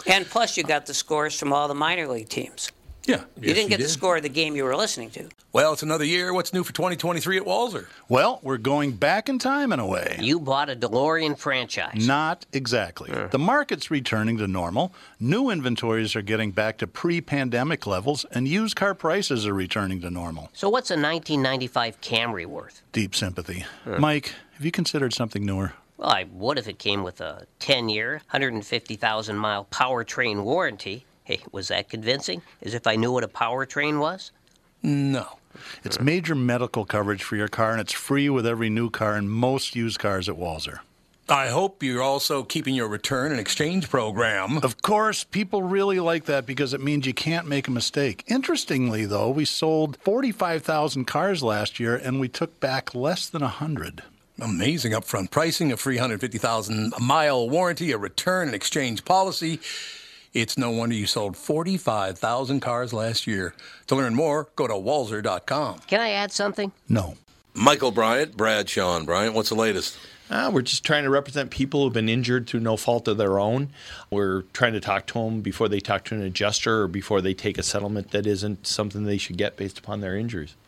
And plus, you got the scores from all the minor league teams. Yeah. You Yes, didn't get you the score of the game you were listening to. Well, it's another year. What's new for 2023 at Walser? Well, we're going back in time in a way. You bought a DeLorean franchise. Not exactly. The market's returning to normal. New inventories are getting back to pre pandemic levels, and used car prices are returning to normal. So what's a 1995 Camry worth? Deep sympathy. Mike, have you considered something newer? Well, I would if it came with a 10-year, 150,000 mile powertrain warranty. Hey, was that convincing? As if I knew what a powertrain was? No. It's major medical coverage for your car, and it's free with every new car and most used cars at Walser. I hope you're also keeping your return and exchange program. Of course, people really like that because it means you can't make a mistake. Interestingly, though, we sold 45,000 cars last year and we took back less than 100. Amazing upfront pricing, a 350,000 mile warranty, a return and exchange policy. It's no wonder you sold 45,000 cars last year. To learn more, go to walser.com. Can I add something? No. Michael Bryant, Bradshaw and Bryant, what's the latest? Uh, we're just trying to represent people who've been injured through no fault of their own. We're trying to talk to them before they talk to an adjuster or before they take a settlement that isn't something they should get based upon their injuries.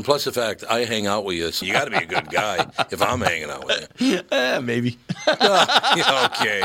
And plus the fact I hang out with you, so you got to be a good guy if I'm hanging out with you. Eh, maybe. okay.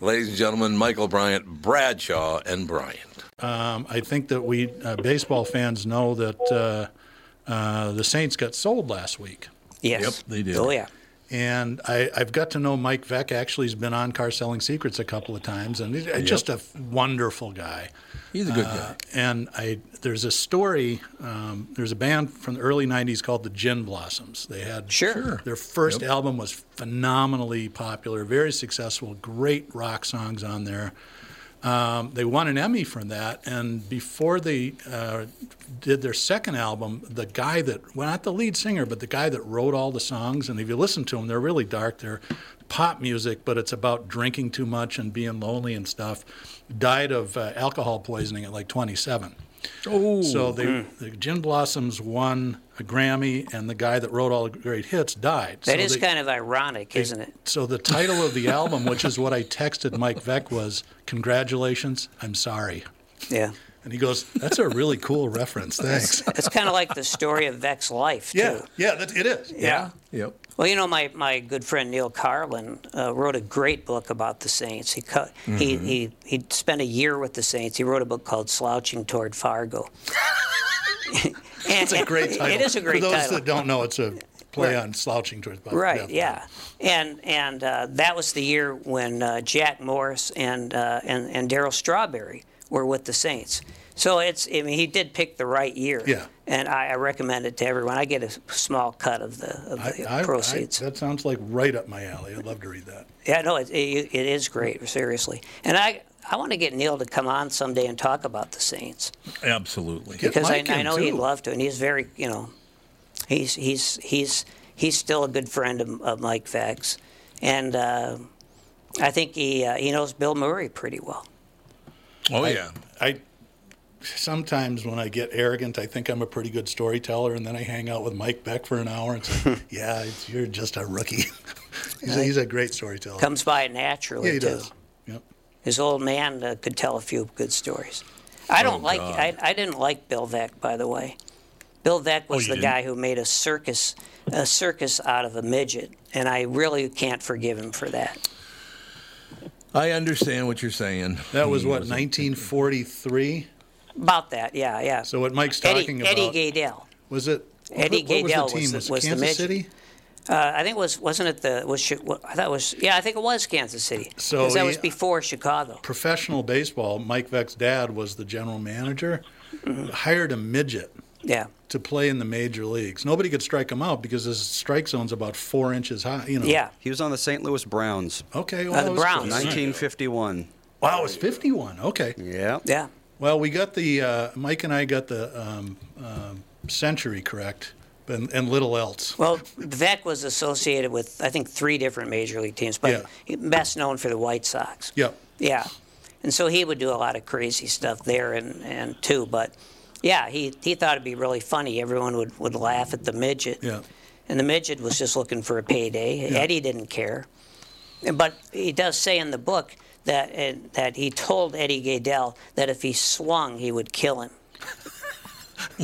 Ladies and gentlemen, Michael Bryant, Bradshaw, and Bryant. Um, I think that we uh, baseball fans know that uh, uh, the Saints got sold last week. Yes. Yep, they did. Oh yeah. And I, I've got to know Mike Veeck. Actually, he's been on Car Selling Secrets a couple of times, and he's just a wonderful guy. He's a good Uh, guy. and I, there's a story. Um, there's a band from the early '90s called the Gin Blossoms. They had Sure. their first album was phenomenally popular, very successful, great rock songs on there. Um, they won an Emmy from that, and before they uh, did their second album, the guy that, well, not the lead singer, but the guy that wrote all the songs, and if you listen to them, they're really dark. They're pop music, but it's about drinking too much and being lonely and stuff. Died of uh, alcohol poisoning at like 27. Oh, So they, hmm. the Gin Blossoms won a Grammy, and the guy that wrote all the great hits died. That so is they- kind of ironic, isn't it? so the title of the album, which is what I texted Mike Veeck, was "Congratulations, I'm sorry," Yeah. and he goes, "That's a really cool reference. Thanks." It's kind of like the story of Veeck's life, too. Yeah, yeah, that, it is. Yeah. Yep. Well, you know, my, my good friend Neal Karlen uh, wrote a great book about the Saints. He, cut, he he he spent a year with the Saints. He wrote a book called Slouching Toward Fargo. It's a great title. It is a great title. For those title. that don't know, it's a play Right. on slouching towards Bob. Right, yeah, and and uh, that was the year when uh, Jack Morris and uh, and and Darryl Strawberry were with the Saints. So it's I mean he did pick the right year. Yeah. And I, I recommend it to everyone. I get a small cut of the of I, the I, I, proceeds. that sounds like right up my alley. I'd love to read that. Yeah, no, it, it, it is great, seriously. And I, I want to get Neil to come on someday and talk about the Saints Absolutely. Because I, I in, know he'd love to, and he's very, you know, he's he's he's he's still a good friend of, of Mike Veeck's, and uh, I think he uh, he knows Bill Murray pretty well. Oh, yeah. I sometimes when I get arrogant, I think I'm a pretty good storyteller, and then I hang out with Mike Veeck for an hour and say, "Yeah, it's, you're just a rookie." he's, a, he's a great storyteller. Comes by naturally yeah, he too. does. Yep. His old man uh, could tell a few good stories. I don't like. I, I didn't like Bill Veeck, by the way. Bill Veeck was you the didn't? guy who made a circus, a circus out of a midget, and I really can't forgive him for that. I understand what you're saying. That was what a- 1943. About that, yeah, yeah. So what Mike's Eddie, talking about Eddie Gaedel. was it? Eddie what, what was Gaedel the team? was the- Was, it was Kansas midget. City? Uh, I think it was wasn't it the was I thought it was yeah I think it was Kansas City So because that he- was before Chicago. Professional baseball. Mike Veeck's dad was the general manager. Mm-hmm. Hired a midget Yeah, to play in the major leagues. Nobody could strike him out because his strike zone's about four inches high. You know. yeah. He was on the St. Louis Browns, Okay. Uh, Well, the was Browns. 1951. Wow, it's 51. Okay. Yeah. Yeah. Well, we got the uh, Mike and I got the um, um, century correct, and, and little else. Well, Veeck was associated with I think three different major league teams, but Yeah. best known for the White Sox. Yep. Yeah, and so he would do a lot of crazy stuff there and, and too. But yeah, he, he thought it'd be really funny. Everyone would, would laugh at the midget. Yeah. And the midget was just looking for a payday. Yeah. Eddie didn't care. But he does say in the book that uh, that he told Eddie Gaedel that if he swung, he would kill him.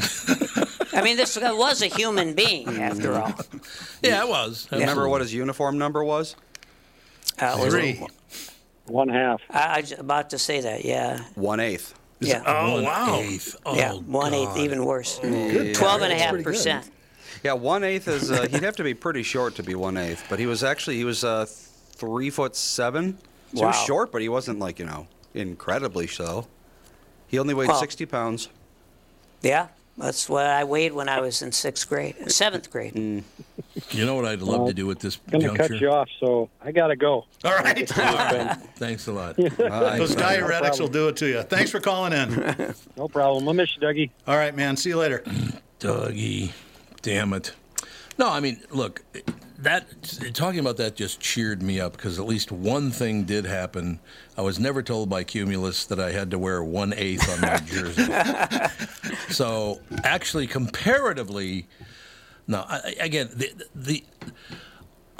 I mean, this guy was a human being after all. Yeah, it was. Remember what his uniform number was? Uh, was- Three. One half. I, I was about to say that. Yeah. One eighth. Yeah. Oh, wow. yeah. One eighth, even worse. Twelve and a half percent. Yeah, one eighth is. Uh, he'd have to be pretty short to be one eighth, but he was actually he was uh, three foot seven. So he was short, but he wasn't like you know incredibly so. He only weighed Well- sixty pounds. Yeah. That's what I weighed when I was in sixth grade, seventh grade. Mm. You know what I'd love Well, to do at this Gonna juncture? cut you off, so I gotta go. All right. Thanks a lot. Those No diuretics will do it to you. Thanks for calling in. No problem. I'll miss you, Dougie. All right, man. See you later. Dougie, damn it. No, I mean, look, that talking about that just cheered me up because at least one thing did happen. I was never told by Cumulus that I had to wear one eighth on my jersey. so actually, comparatively, no. I, again, the, the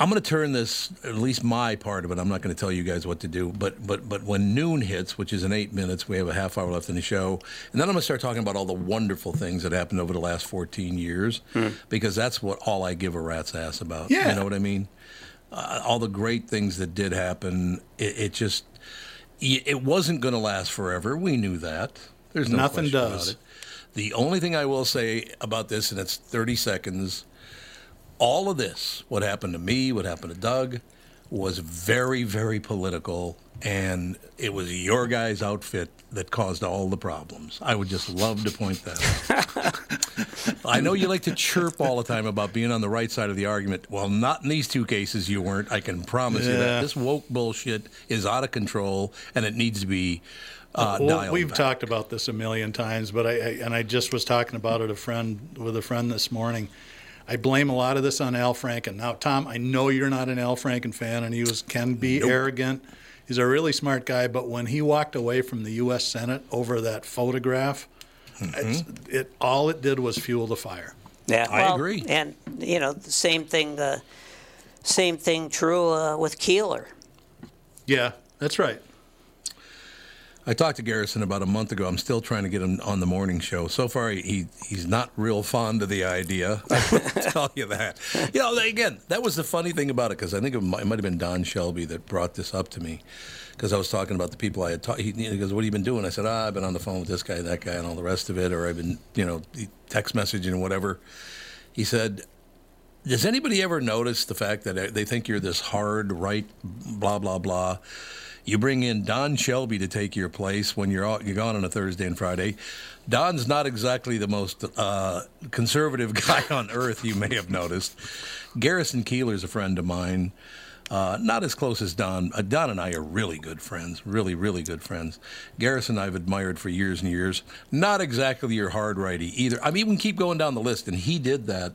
I'm going to turn this, at least my part of it. I'm not going to tell you guys what to do, but but but when noon hits, which is in eight minutes, we have a half hour left in the show, and then I'm going to start talking about all the wonderful things that happened over the last 14 years, because that's what all I give a rat's ass about. Yeah. You know what I mean? Uh, all the great things that did happen. It, it just it wasn't going to last forever. We knew that. There's no Nothing does. it. The only thing I will say about this, and it's 30 seconds, all of this, what happened to me, what happened to Doug, was very, very political, and it was your guy's outfit that caused all the problems. I would just love to point that out. I know you like to chirp all the time about being on the right side of the argument. Well, not in these two cases you weren't. I can promise you that. This woke bullshit is out of control, and it needs to be uh, Well, we've back. talked about this a million times, but I, I and I just was talking about it a friend with a friend this morning. I blame a lot of this on Al Franken. Now, Tom, I know you're not an Al Franken fan, and he was can be arrogant. He's a really smart guy, but when he walked away from the U.S. Senate over that photograph, it's, it all it did was fuel the fire. Yeah, I agree. And you know, the same thing. Uh, same thing true uh, with Keillor. Yeah, that's right. I talked to Garrison about a month ago. I'm still trying to get him on the morning show. So far, he he's not real fond of the idea. I will tell you that. You know, again, that was the funny thing about it because I think it might, it might have been Don Shelby that brought this up to me because I was talking about the people I had talked. He, he goes, "What have you been doing?" I said, ah, "I've been on the phone with this guy, that guy, and all the rest of it, or I've been, you know, text messaging and whatever." He said, does anybody ever notice the fact that they think you're this hard right, blah blah blah? You bring in Don Shelby to take your place when you're all, you're gone on a Thursday and Friday. Don's not exactly the most uh, conservative guy on earth. You may have noticed. Garrison Keillor's a friend of mine. Uh, not as close as Don. Uh, Don and I are really good friends, really, really good friends. Garrison I've admired for years and years. Not exactly your hard righty either. I mean, we can keep going down the list, and he did that.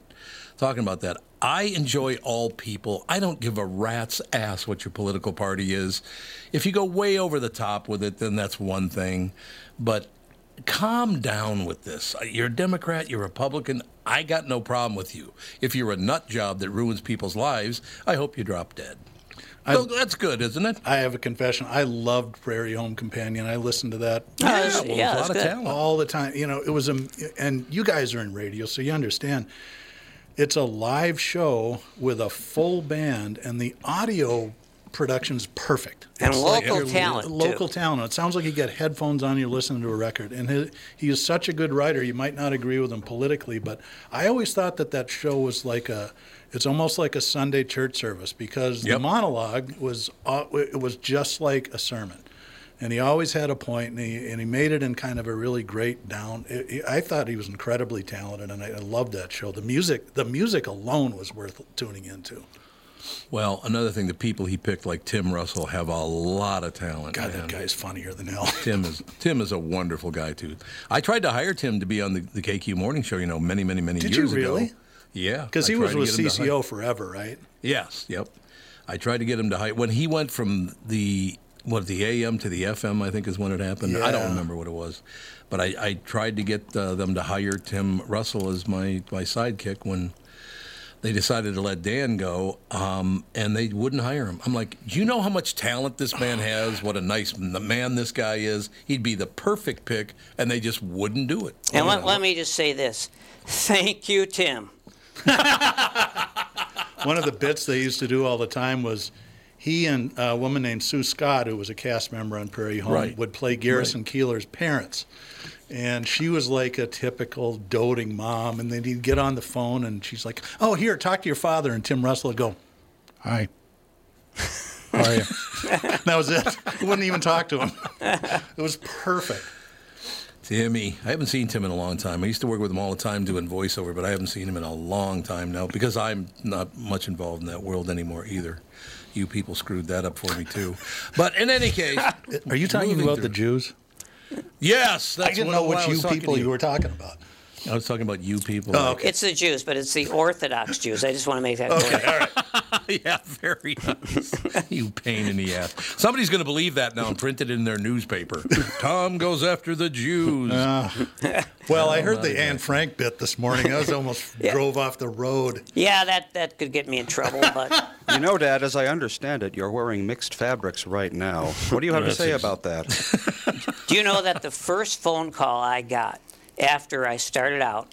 Talking about that, I enjoy all people. I don't give a rat's ass what your political party is. If you go way over the top with it, then that's one thing. But calm down with this. You're a Democrat, you're a Republican. I got no problem with you. If you're a nut job that ruins people's lives, I hope you drop dead. I- So that's good, isn't it? I have a confession. I loved Prairie Home Companion. I listened to that Yeah, well, yeah, a lot of good. talent. all the time. You know, it was a, and you guys are in radio, so you understand. It's a live show with a full band, and the audio production's perfect. And It's local you're- talent, too. Local talent. It sounds like you got headphones on, you're listening to a record. And he, he is such a good writer. You might not agree with him politically, but I always thought that that show was like a. It's almost like a Sunday church service because the monologue was uh, it was just like a sermon and he always had a point, and he and he made it in kind of a really great down. It, I thought he was incredibly talented, and I, I loved that show. The music, the music alone was worth tuning into. Well, another thing, the people he picked, like Tim Russell, have a lot of talent. God, man. that guy's funnier than hell. Tim is Tim is a wonderful guy too. I tried to hire Tim to be on the, the KQ morning show. You know, many many many Did you years ago. really? Yeah, Because he was with get him to hi- CCO forever, right? Yes, yep. I tried to get him to hire when he went from the what the AM to the FM. I think is when it happened. I don't remember what it was, but I, I tried to get uh, them to hire Tim Russell as my my sidekick when they decided to let Dan go, um, and they wouldn't hire him. I'm like, do you know how much talent this man has? What a nice man this guy is. He'd be the perfect pick, and they just wouldn't do it. And let, let me just say this: Thank you, Tim. One of the bits they used to do all the time was he and a woman named Sue Scott, who was a cast member on Prairie Home, Right. would play Garrison Keillor's parents. And she was like a typical doting mom. And then he'd get on the phone and she's like, Oh, here, talk to your father. And Tim Russell would go, Hi. How are you? that was it. He wouldn't even talk to him. It was perfect. Timmy. I haven't seen Tim in a long time. I used to work with him all the time doing voiceover, but I haven't seen him in a long time now because I'm not much involved in that world anymore either. You people screwed that up for me too. But in any case, Are you talking moving about the Jews? Yes, that's I didn't what- know what which you people you were talking about. I was talking about you people. Oh, okay. It's the Jews, but it's the Orthodox Jews. I just want to make that clear. Okay, all right. yeah, very nice. you pain in the ass. Somebody's going to believe that now and print it in their newspaper. Tom goes after the Jews. Ah. Well, I oh heard the Anne Frank bit this morning. I was almost Yeah. drove off the road. Yeah, that, that could get me in trouble, but You know, Dad, as I understand it, you're wearing mixed fabrics right now. What do you have to say about that? do you know that the first phone call I got after I started out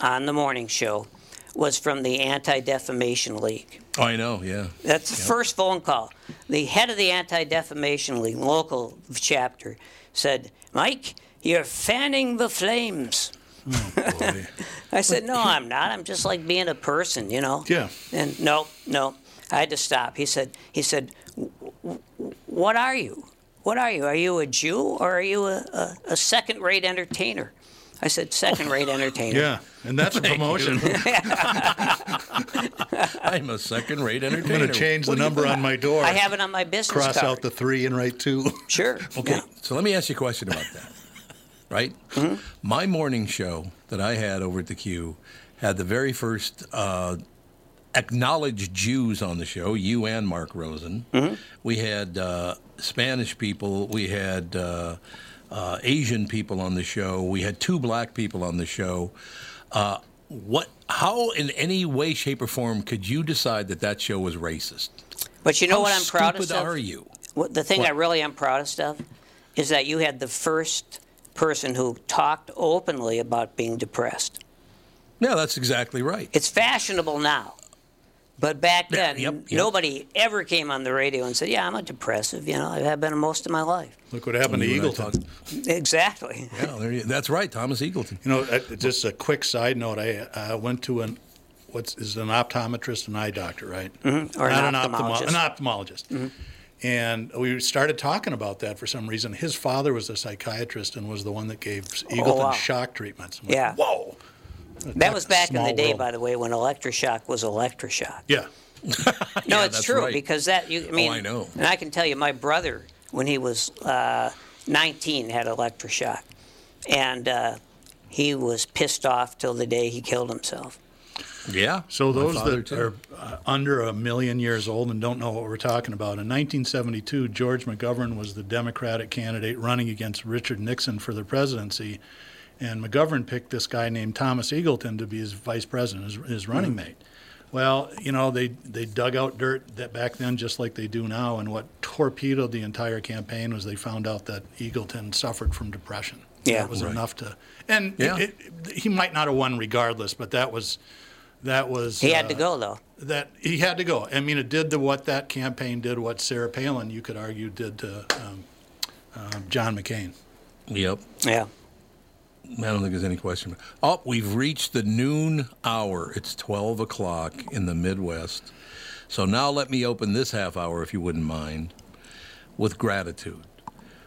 on the morning show was from the Anti Defamation League? Oh, I know, yeah. That's the first phone call. The head of the Anti Defamation League local chapter said, Mike, you're fanning the flames. Oh, boy. I said, No, I'm not. I'm just like being a person, you know? Yeah. And no, no, I had to stop. He said, he said, "W- w- what are you? What are you? Are you a Jew or are you a, a, a second-rate entertainer? I said, second-rate entertainer. Yeah, and that's a promotion. I'm a second-rate entertainer. I'm going to change the What do you number on my door. I have it on my business Cross card. out the three and write two. Sure. Okay, Yeah. so let me ask you a question about that. Right? Mm-hmm. My morning show that I had over at the Q had the very first uh, acknowledged Jews on the show, you and Mark Rosen. Mm-hmm. We had uh, Spanish people. We had uh, uh, Asian people on the show. We had two black people on the show. Uh, what? How, in any way, shape, or form, could you decide that that show was racist? But you know How what I'm proudest stupid of? are you? What, the thing I really am proudest of is that you had the first person who talked openly about being depressed. Yeah, that's exactly right. It's fashionable now. But back then, yep, yep. nobody ever came on the radio and said, "Yeah, I'm a depressive." You know, I have been most of my life. Look what happened to You and I Eagleton. Exactly. Yeah, there you, that's right, Thomas Eagleton. You know, uh, just a quick side note. I uh, went to an what's is an optometrist, an eye doctor, right? Mhm, or an Not ophthalmologist. an ophthalmologist. And we started talking about that for some reason. His father was a psychiatrist and was the one that gave Eagleton Oh, wow. shock treatments. I'm like, Yeah. Whoa. That was back in the day, world. by the way, when electroshock was electroshock. Yeah. No, Yeah, it's true right. because that you. I mean, I know. And I can tell you, my brother, when he was uh, 19, had electroshock, and uh, he was pissed off till the day he killed himself. Yeah. So those that too. are uh, under a million years old and don't know what we're talking about, in 1972, George McGovern was the Democratic candidate running against Richard Nixon for the presidency, and McGovern picked this guy named Thomas Eagleton to be his vice president, his, his running mate. Well, you know, they, they dug out dirt that back then just like they do now, and what torpedoed the entire campaign was they found out that Eagleton suffered from depression. Yeah. that was Right. enough to, and Yeah. it, it, he might not have won regardless, but that was that was He had to uh, go though. that he had to go. I mean, it did the what that campaign did, what Sarah Palin, you could argue, did to um, um, John McCain. Yep. Yeah. I don't think there's any question. Oh, we've reached the noon hour. It's 12 o'clock in the Midwest. So now let me open this half hour, if you wouldn't mind, with gratitude.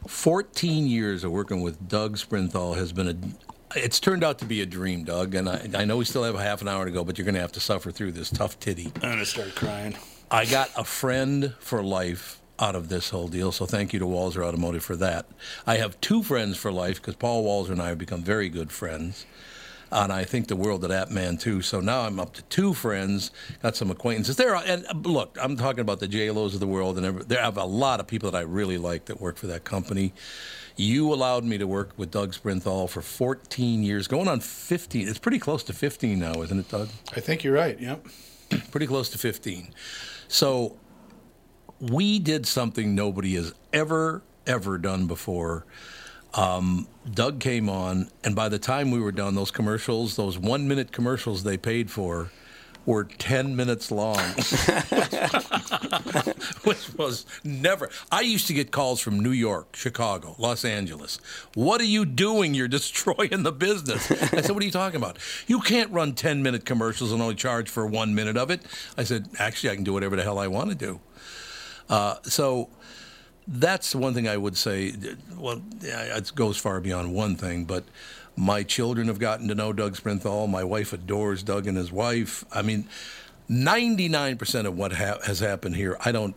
14 years of working with Doug Sprinthal has been a. It's turned out to be a dream, Doug, and I, I know we still have a half an hour to go, but you're going to have to suffer through this tough titty. I'm gonna start crying. I got a friend for life out of this whole deal, so thank you to Walser Automotive for that. I have two friends for life because Paul Walser and I have become very good friends. And I think the world of that man too. So now I'm up to two friends, got some acquaintances. There, are, and look, I'm talking about the J Lo's of the world, and every- there have a lot of people that I really like that work for that company. You allowed me to work with Doug Sprinthal for 14 years, going on 15. It's pretty close to 15 now, isn't it, Doug? I think you're right. Yep. pretty close to 15. So we did something nobody has ever, ever done before. Um, Doug came on, and by the time we were done, those commercials, those one minute commercials they paid for, were 10 minutes long, which was never. I used to get calls from New York, Chicago, Los Angeles. What are you doing? You're destroying the business. I said, What are you talking about? You can't run 10 minute commercials and only charge for one minute of it. I said, Actually, I can do whatever the hell I want to do. Uh, so that's one thing I would say. Well, it goes far beyond one thing, but my children have gotten to know Doug Sprinthal. My wife adores Doug and his wife. I mean, 99% of what ha- has happened here, I don't.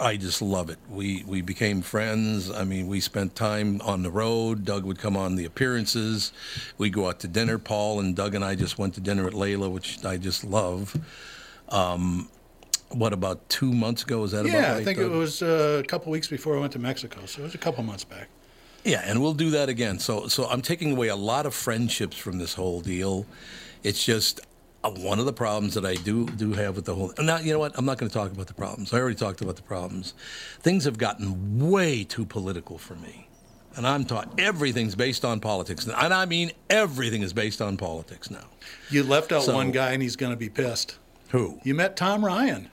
I just love it. We we became friends. I mean, we spent time on the road. Doug would come on the appearances. We'd go out to dinner. Paul and Doug and I just went to dinner at Layla, which I just love. Um, what about two months ago? Was that about Yeah, right, I think it was uh, a couple weeks before I went to Mexico, so it was a couple months back. Yeah, and we'll do that again. So, so I'm taking away a lot of friendships from this whole deal. It's just uh, one of the problems that I do do have with the whole. Now, you know what? I'm not going to talk about the problems. I already talked about the problems. Things have gotten way too political for me, and I'm taught everything's based on politics, and I mean everything is based on politics now. You left out So- one guy, and he's going to be pissed. Who? You met Tom Ryan.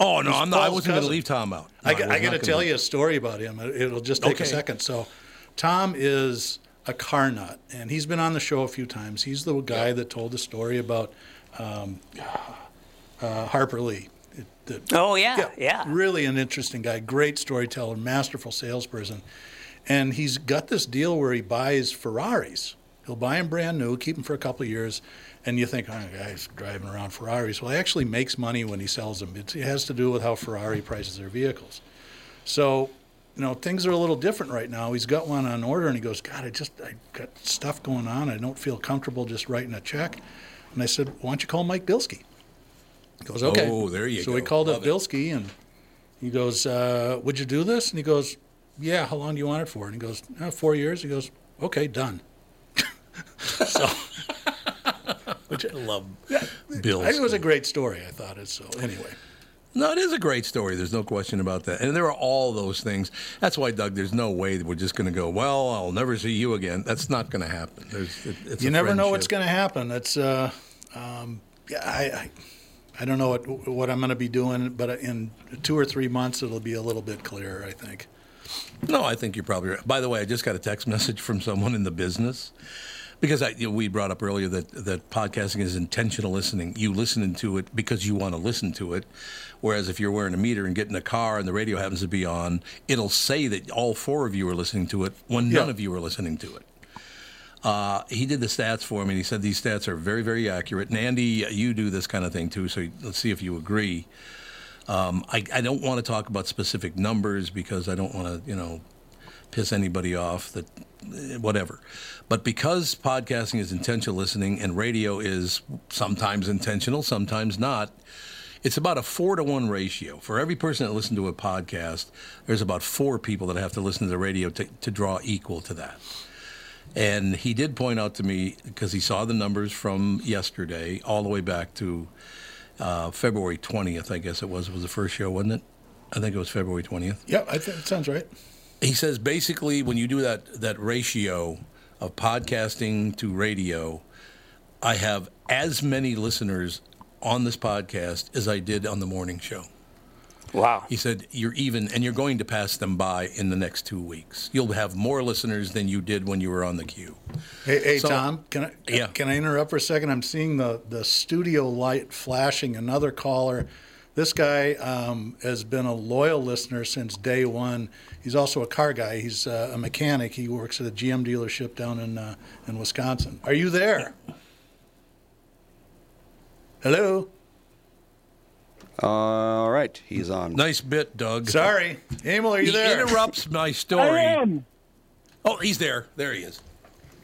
Oh no, I'm not. I wasn't going to leave Tom out. I, No, got- was I got to tell you a story about him. It- It'll just take Okay. a second. So, Tom is a car nut, and he's been on the show a few times. He's the guy that told the story about um, uh, Harper Lee. It- the- Oh, yeah, yeah. Really an interesting guy, great storyteller, masterful salesperson. And he's got this deal where he buys Ferraris. He'll buy them brand new, keep them for a couple of years, and you think, oh, guy's driving around Ferraris. Well, he actually makes money when he sells them. It has to do with how Ferrari prices their vehicles. So, you know, things are a little different right now. He's got one on order, and he goes, God, I just I got stuff going on. I don't feel comfortable just writing a check. And I said, Why don't you call Mike Bilski? He goes, Okay. Oh, there you so go. So we called Love up it. Bilski, and he goes, uh, Would you do this? And he goes, Yeah. How long do you want it for? And he goes, "Uh, Four years. He goes, Okay, done. so, which I love yeah, Bilski. It was a great story. I thought it. So anyway. No, it is a great story. There's no question about that. And there are all those things. That's why, Doug, there's no way that we're just going to go, well, I'll never see you again. That's not going to happen. There's, it, it's you never know what's going to happen. That's, uh, um, yeah, I, I I don't know what what I'm going to be doing, but in two or three months it'll be a little bit clearer. I think. No, I think you're probably right. By the way, I just got a text message from someone in the business because I, you know, we brought up earlier that, that podcasting is intentional listening. You listen to it because you want to listen to it. Whereas if you're wearing a meter and get in a car and the radio happens to be on, it'll say that all four of you are listening to it when none Yeah. of you are listening to it. Uh, he did the stats for me, and he said these stats are very, very accurate. And Andy, you do this kind of thing too, so let's see if you agree. Um, I, I don't want to talk about specific numbers because I don't want to, you know, piss anybody off. That whatever. But because podcasting is intentional listening and radio is sometimes intentional, sometimes not. It's about a four to one ratio. For every person that listens to a podcast, there's about four people that have to listen to the radio to, to draw equal to that. And he did point out to me, because he saw the numbers from yesterday all the way back to uh, February 20th, I guess it was, was the first show, wasn't it? I think it was February 20th. Yeah, I it sounds right. He says basically when you do that, that ratio of podcasting to radio, I have as many listeners on this podcast as I did on the morning show. Wow. He said, You're even, and you're going to pass them by in the next two weeks. You'll have more listeners than you did when you were on the queue. Hey, hey So- Tom, can I Yeah. can I interrupt for a second? I'm seeing the the studio light flashing. Another caller. This guy um, has been a loyal listener since day one. He's also a car guy. He's uh, a mechanic. He works at a GM dealership down in uh, in Wisconsin. Are you there? Hello. All right, he's on. Nice bit, Doug. Sorry, Emil, are you he there? interrupts my story. I am. Oh, he's there. There he is.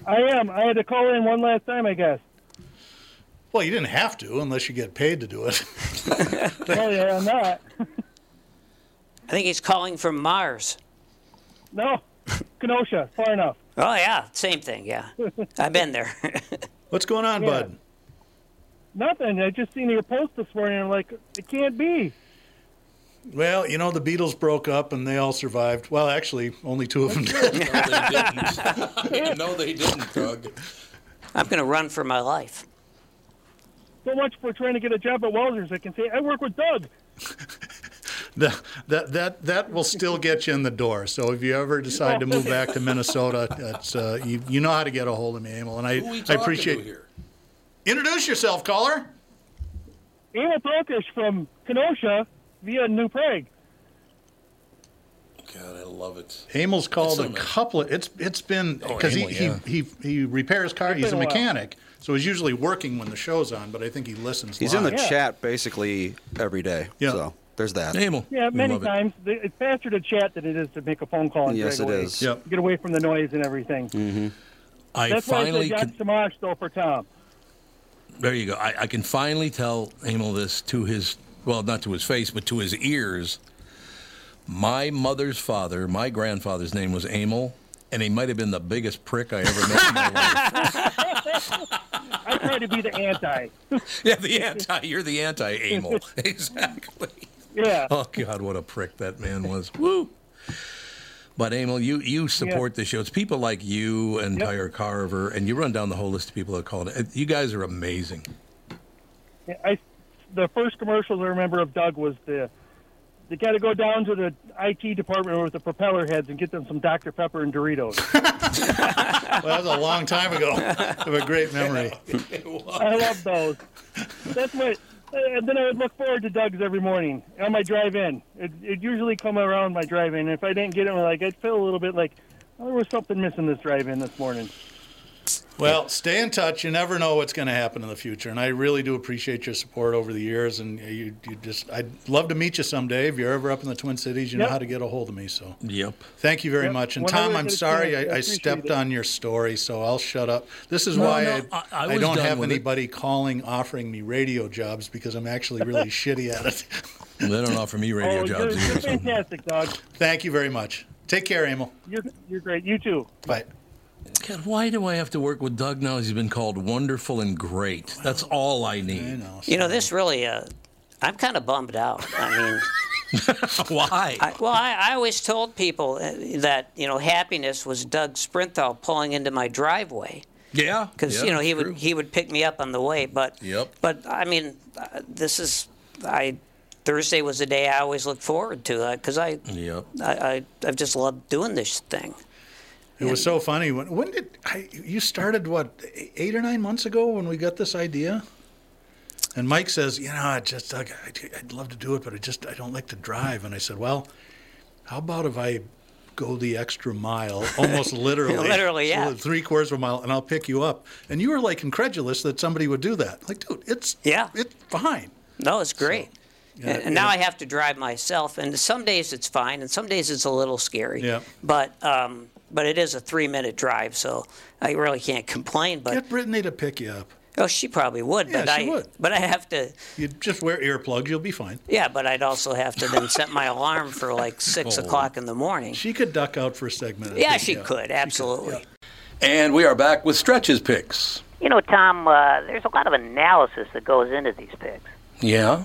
I am. I had to call in one last time, I guess. Well, you didn't have to unless you get paid to do it. oh yeah, I'm not. I think he's calling from Mars. No, Kenosha, far enough. Oh yeah, same thing. Yeah, I've been there. What's going on, Yeah. bud? Nothing. I just seen your post this morning. I'm like, it can't be. Well, you know, the Beatles broke up and they all survived. Well, actually, only two of them did. no, they didn't, Doug. I'm going to run for my life. So much for trying to get a job at Walsers. I can say I work with Doug. that, that that that will still get you in the door. So if you ever decide to move back to Minnesota, that's uh, you, you know how to get a hold of me, Emil, and I, Who we I talking appreciate. to here? Introduce yourself, caller. Emil Brokish from Kenosha via New Prague. God, I love it. Emil's called so a nice. couple of, it's, it's been, Oh, because he, yeah. he, he, he repairs cars, he's a a while. mechanic, so he's usually working when the show's on, but I think he listens to that. He's in the. Yeah. chat basically every day. Yeah. So there's that. Emil. Yeah, we many love it. times it's faster to chat than it is to make a phone call. And Yes, drag it away. is. Yep. Get away from the noise and everything. Mm-hmm. I That's finally why I can, said Jack Samash though for Tom. there you go. I, I can finally tell Emil this to his well, not to his face, but to his ears. My mother's father, my grandfather's name was Emil, and he might have been the biggest prick I ever met in my life. I try to be the anti. Yeah, the anti. You're the anti Emil. exactly. Yeah. Oh God, what a prick that man was. Woo. But Emil, you you support the show. It's people like you and Yep. Tyre Carver, and you run down the whole list of people that called. it. You guys are amazing. I, the first commercials I remember of Doug was the, they got to go down to the IT department with the propeller heads and get them some Dr. Pepper and Doritos. Well, that was a long time ago. I have a great memory. I love those. That's what. And then I would look forward to Doug's every morning on my drive-in. It it usually come around my drive-in. If I didn't get it, like I'd feel a little bit like oh, there was something missing this drive-in this morning. Well, stay in touch. You never know what's going to happen in the future, and I really do appreciate your support over the years. And you, you just, I'd love to meet you someday if you're ever up in the Twin Cities. You know how to get a hold of me. So, Yep. thank you very Yep. much. And Whenever Tom, I I'm sorry I I, I stepped it. on your story, so I'll shut up. This is No, why no, I, I- I I don't have with it. anybody calling offering me radio jobs because I'm actually really shitty at it. They don't offer me radio oh, jobs you're, you're so- fantastic, Doug. Thank you very much. Take care, Emil. You're you're great. You too. Bye. God, why do I have to work with Doug now? He's been called wonderful and great. That's all I need. I know. You know, this really, uh, I'm kind of bummed out. I mean, Why? I, well, I, I always told people uh, that, you know, happiness was Doug Sprinthal pulling into my driveway. yeah. because yeah, you know he true. would he would pick me up on the way. But Yep. but I mean, uh, this is I Thursday was the day I always looked forward to because I, Yep. I I I've just loved doing this thing. It was so funny. When, when did I, you started? What eight or nine months ago when we got this idea? And Mike says, you know, I just I'd I'd love to do it, but I just I don't like to drive. And I said, well, how about if I go the extra mile, almost literally, Literally, yeah. so three quarters of a mile, and I'll pick you up. And you were like incredulous that somebody would do that. Like, dude, it's Yeah. it's fine. No, it's great. yeah, and, and now yeah. I have to drive myself, and some days it's fine, and some days it's a little scary. Yeah. But um, but it is a three minute drive, so I really can't complain. But Get Brittany to pick you up. oh, she probably would. Yeah, but she I would. but I have to. You just wear earplugs, you'll be fine. Yeah, but I'd also have to then set my alarm for like six o'clock in the morning. She could duck out for a segment. and Yeah, pick she you up. could absolutely. And we are back with stretches picks. You know, Tom, uh, there's a lot of analysis that goes into these picks. Yeah.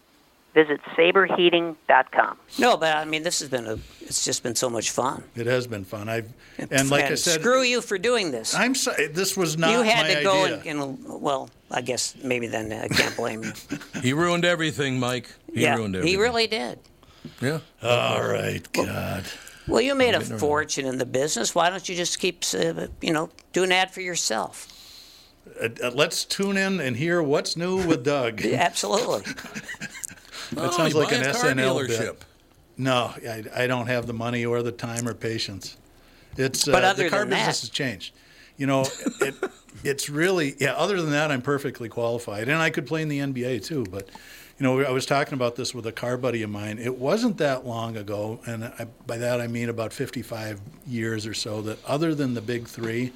Visit saberheating.com. No, but I mean, this has been a. It's just been so much fun. It has been fun. I've and like I said, screw you for doing this. I'm sorry. This was not you had my to go idea. and, and well, I guess maybe then I can't blame you. He ruined everything, Mike. He yeah, ruined everything. he really did. Yeah. All right, God. Well, you made a fortune in the business. Why don't you just keep, uh, you know, do an ad for yourself? Uh, uh, let's tune in and hear what's new with Doug. Yeah, Absolutely. That Oh, sounds like an SNL dealership. bit. No, I, I don't have the money or the time or patience. It's uh, But other the car than that- business has changed. You know, it, it's really yeah. Other than that, I'm perfectly qualified, and I could play in the NBA too. But you know, I was talking about this with a car buddy of mine. It wasn't that long ago, and I, by that I mean about 55 years or so. That other than the big three,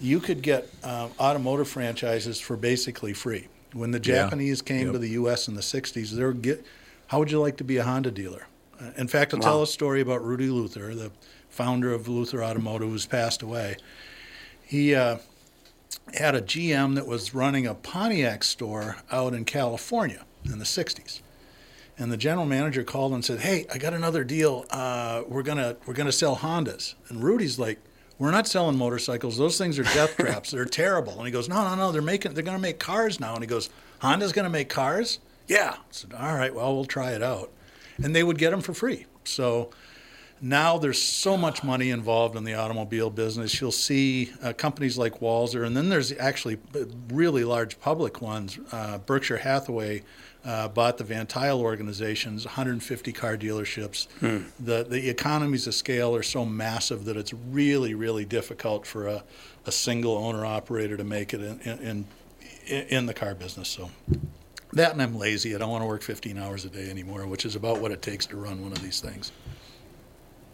you could get um, automotive franchises for basically free. When the Yeah. Japanese came Yep. to the U.S. in the '60s, they were get. How would you like to be a Honda dealer? Uh, in fact, I'll tell a story about Rudy Luther, the founder of Luther Automotive, who's passed away. He uh, had a GM that was running a Pontiac store out in California in the '60s, and the general manager called and said, "Hey, I got another deal. Uh, we're gonna we're gonna sell Hondas." And Rudy's like, "We're not selling motorcycles. Those things are death traps. They're terrible." And he goes, "No, no, no. They're making they're gonna make cars now." And he goes, "Honda's gonna make cars?" Yeah. I said, "All right. Well, we'll try it out." And they would get them for free. So now there's so much money involved in the automobile business. You'll see uh, companies like Walser, and then there's actually uh, really large public ones. Uh, Berkshire Hathaway uh, bought the Van Tuyl organizations, 150 car dealerships. The the economies of scale are so massive that it's really really difficult for a, a single owner operator to make it in, in in the car business. So. That and I'm lazy. I don't want to work 15 hours a day anymore, which is about what it takes to run one of these things.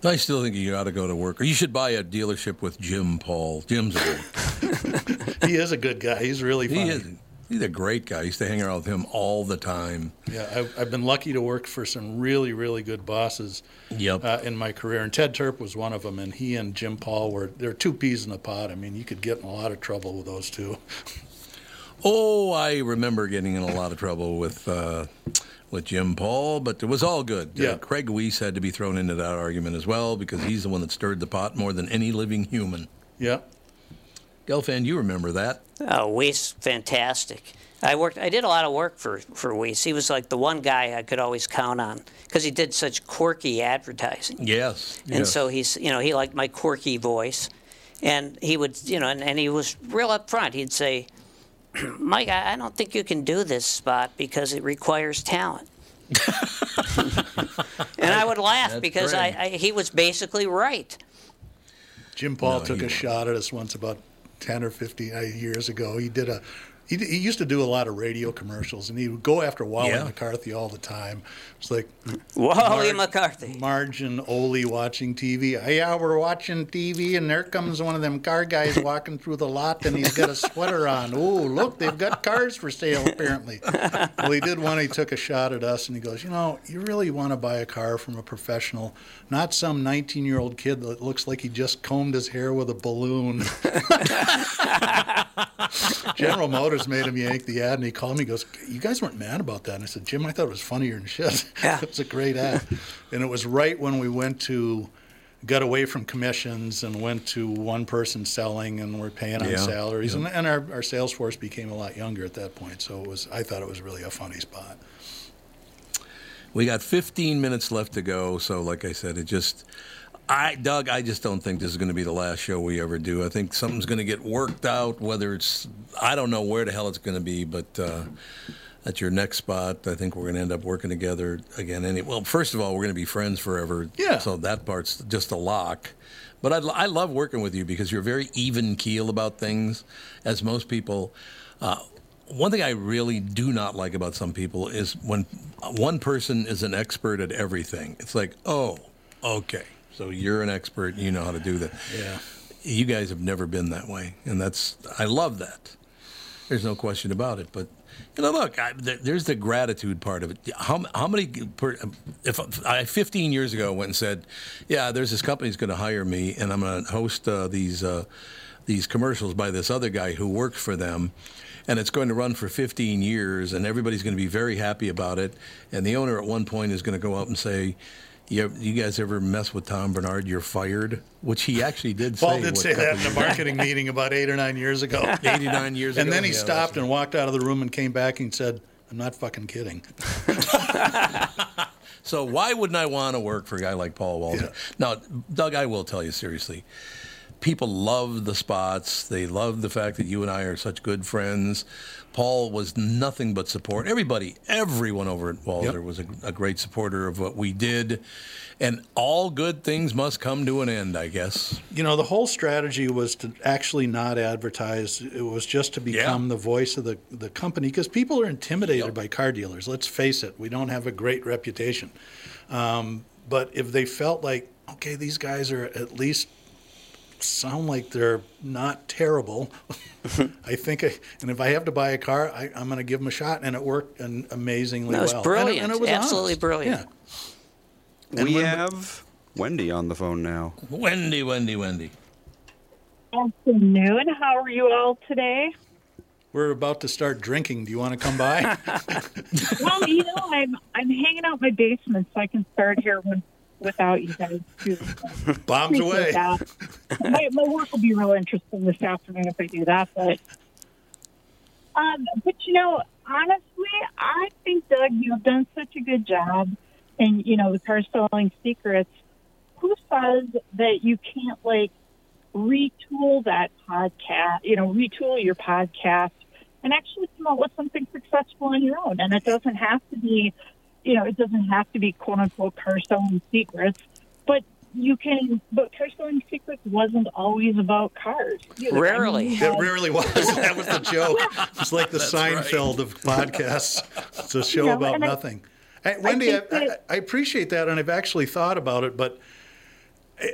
I still think you ought to go to work, or you should buy a dealership with Jim Paul. Jim's a good. he is a good guy. He's really funny. He is. He's a great guy. I used to hang around with him all the time. Yeah, I've, I've been lucky to work for some really, really good bosses Yep. uh, in my career, and Ted Turp was one of them. And he and Jim Paul were they're two peas in a pod. I mean, you could get in a lot of trouble with those two. Oh, I remember getting in a lot of trouble with uh, with Jim Paul, but it was all good. Uh, Yeah. Craig Weiss had to be thrown into that argument as well because he's the one that stirred the pot more than any living human. Yeah. Gelfand, you remember that? Oh, Weiss, fantastic. I worked. I did a lot of work for for Weiss. He was like the one guy I could always count on because he did such quirky advertising. Yes. And yes. so he's, you know, he liked my quirky voice, and he would, you know, and, and he was real upfront. He'd say, "Mike, I, I don't think you can do this spot because it requires talent." and I would laugh That's because I, I, he was basically right. Jim Paul No, took he a shot at us once about 10 or 15 uh, years ago. He did a he, he used to do a lot of radio commercials, and he would go after Wally Yeah. McCarthy all the time. It's like Wally McCarthy, Marge and Ole watching TV. Yeah, we're watching TV, and there comes one of them car guys walking through the lot, and he's got a sweater on. Oh, look, they've got cars for sale apparently. well, he did one. He took a shot at us, and he goes, "You know, you really want to buy a car from a professional, not some 19-year-old kid that looks like he just combed his hair with a balloon." General Motors made him yank the ad, and he called me. He goes, "You guys weren't mad about that?" And I said, "Jim, I thought it was funnier than shit. Yeah. it's a great ad." and it was right when we went to, got away from commissions and went to one person selling, and we're paying on Yeah, salaries, yeah. and, and our, our sales force became a lot younger at that point. So it was, I thought it was really a funny spot. We got 15 minutes left to go, so like I said, it just. I, Doug, I just don't think this is going to be the last show we ever do. I think something's going to get worked out. Whether it's, I don't know where the hell it's going to be, but uh, at your next spot, I think we're going to end up working together again. Any, well, first of all, we're going to be friends forever. Yeah. So that part's just a lock. But I, I love working with you because you're very even keel about things, as most people. Uh, one thing I really do not like about some people is when one person is an expert at everything. It's like, oh, okay, so you're an expert, you know how to do that. Yeah. You guys have never been that way, and that's I love that. There's no question about it. But you know, look, I, there, there's the gratitude part of it. How how many? Per, if I 15 years ago went and said, yeah, there's this company's going to hire me, and I'm going to host uh, these uh, these commercials by this other guy who worked for them. And it's going to run for 15 years, and everybody's going to be very happy about it. And the owner at one point is going to go up and say, you, you guys ever mess with Tom Bernard? You're fired, which he actually did say. Paul did say that in a marketing meeting about eight or nine years ago. 89 years and ago? And then he Yeah, stopped and walked out of the room and came back and said, "I'm not fucking kidding." So why wouldn't I want to work for a guy like Paul Walser? Now, Doug, I will tell you seriously. People love the spots. They love the fact that you and I are such good friends. Paul was nothing but support. Everybody, everyone over at Walser Yep. was a, a great supporter of what we did. And all good things must come to an end, I guess. You know, the whole strategy was to actually not advertise. It was just to become the voice of the, the company because people are intimidated by car dealers. Let's face it, we don't have a great reputation. Um, but if they felt like, okay, these guys are at least sound like they're not terrible. I think, I, and if I have to buy a car, I, I'm going to give them a shot, and it worked and amazingly That was well. brilliant. And it, and it was Absolutely honest. brilliant. Yeah. we when- have Wendy on the phone now. Wendy, Wendy, Wendy. Afternoon. How are you all today? We're about to start drinking. Do you want to come by? well, you know, I'm I'm hanging out in my basement, so I can start here when, without you guys. Too. Bombs away. My, my work will be real interesting this afternoon if I do that. But, um, but you know, honestly, I think Doug, you've done such a good job, and you know, the car selling secrets. Who says that you can't like retool that podcast? You know, retool your podcast and actually come out with something successful on your own. And it doesn't have to be, you know, it doesn't have to be quote unquote car selling secrets, but you can, but car selling secrets wasn't always about cars. You know, I mean, It had- really was. That was the joke. It's like the That's right. Seinfeld of podcasts. It's a show You know, about and I- nothing. Hey, Wendy, I, I, that- I appreciate that, and I've actually thought about it, but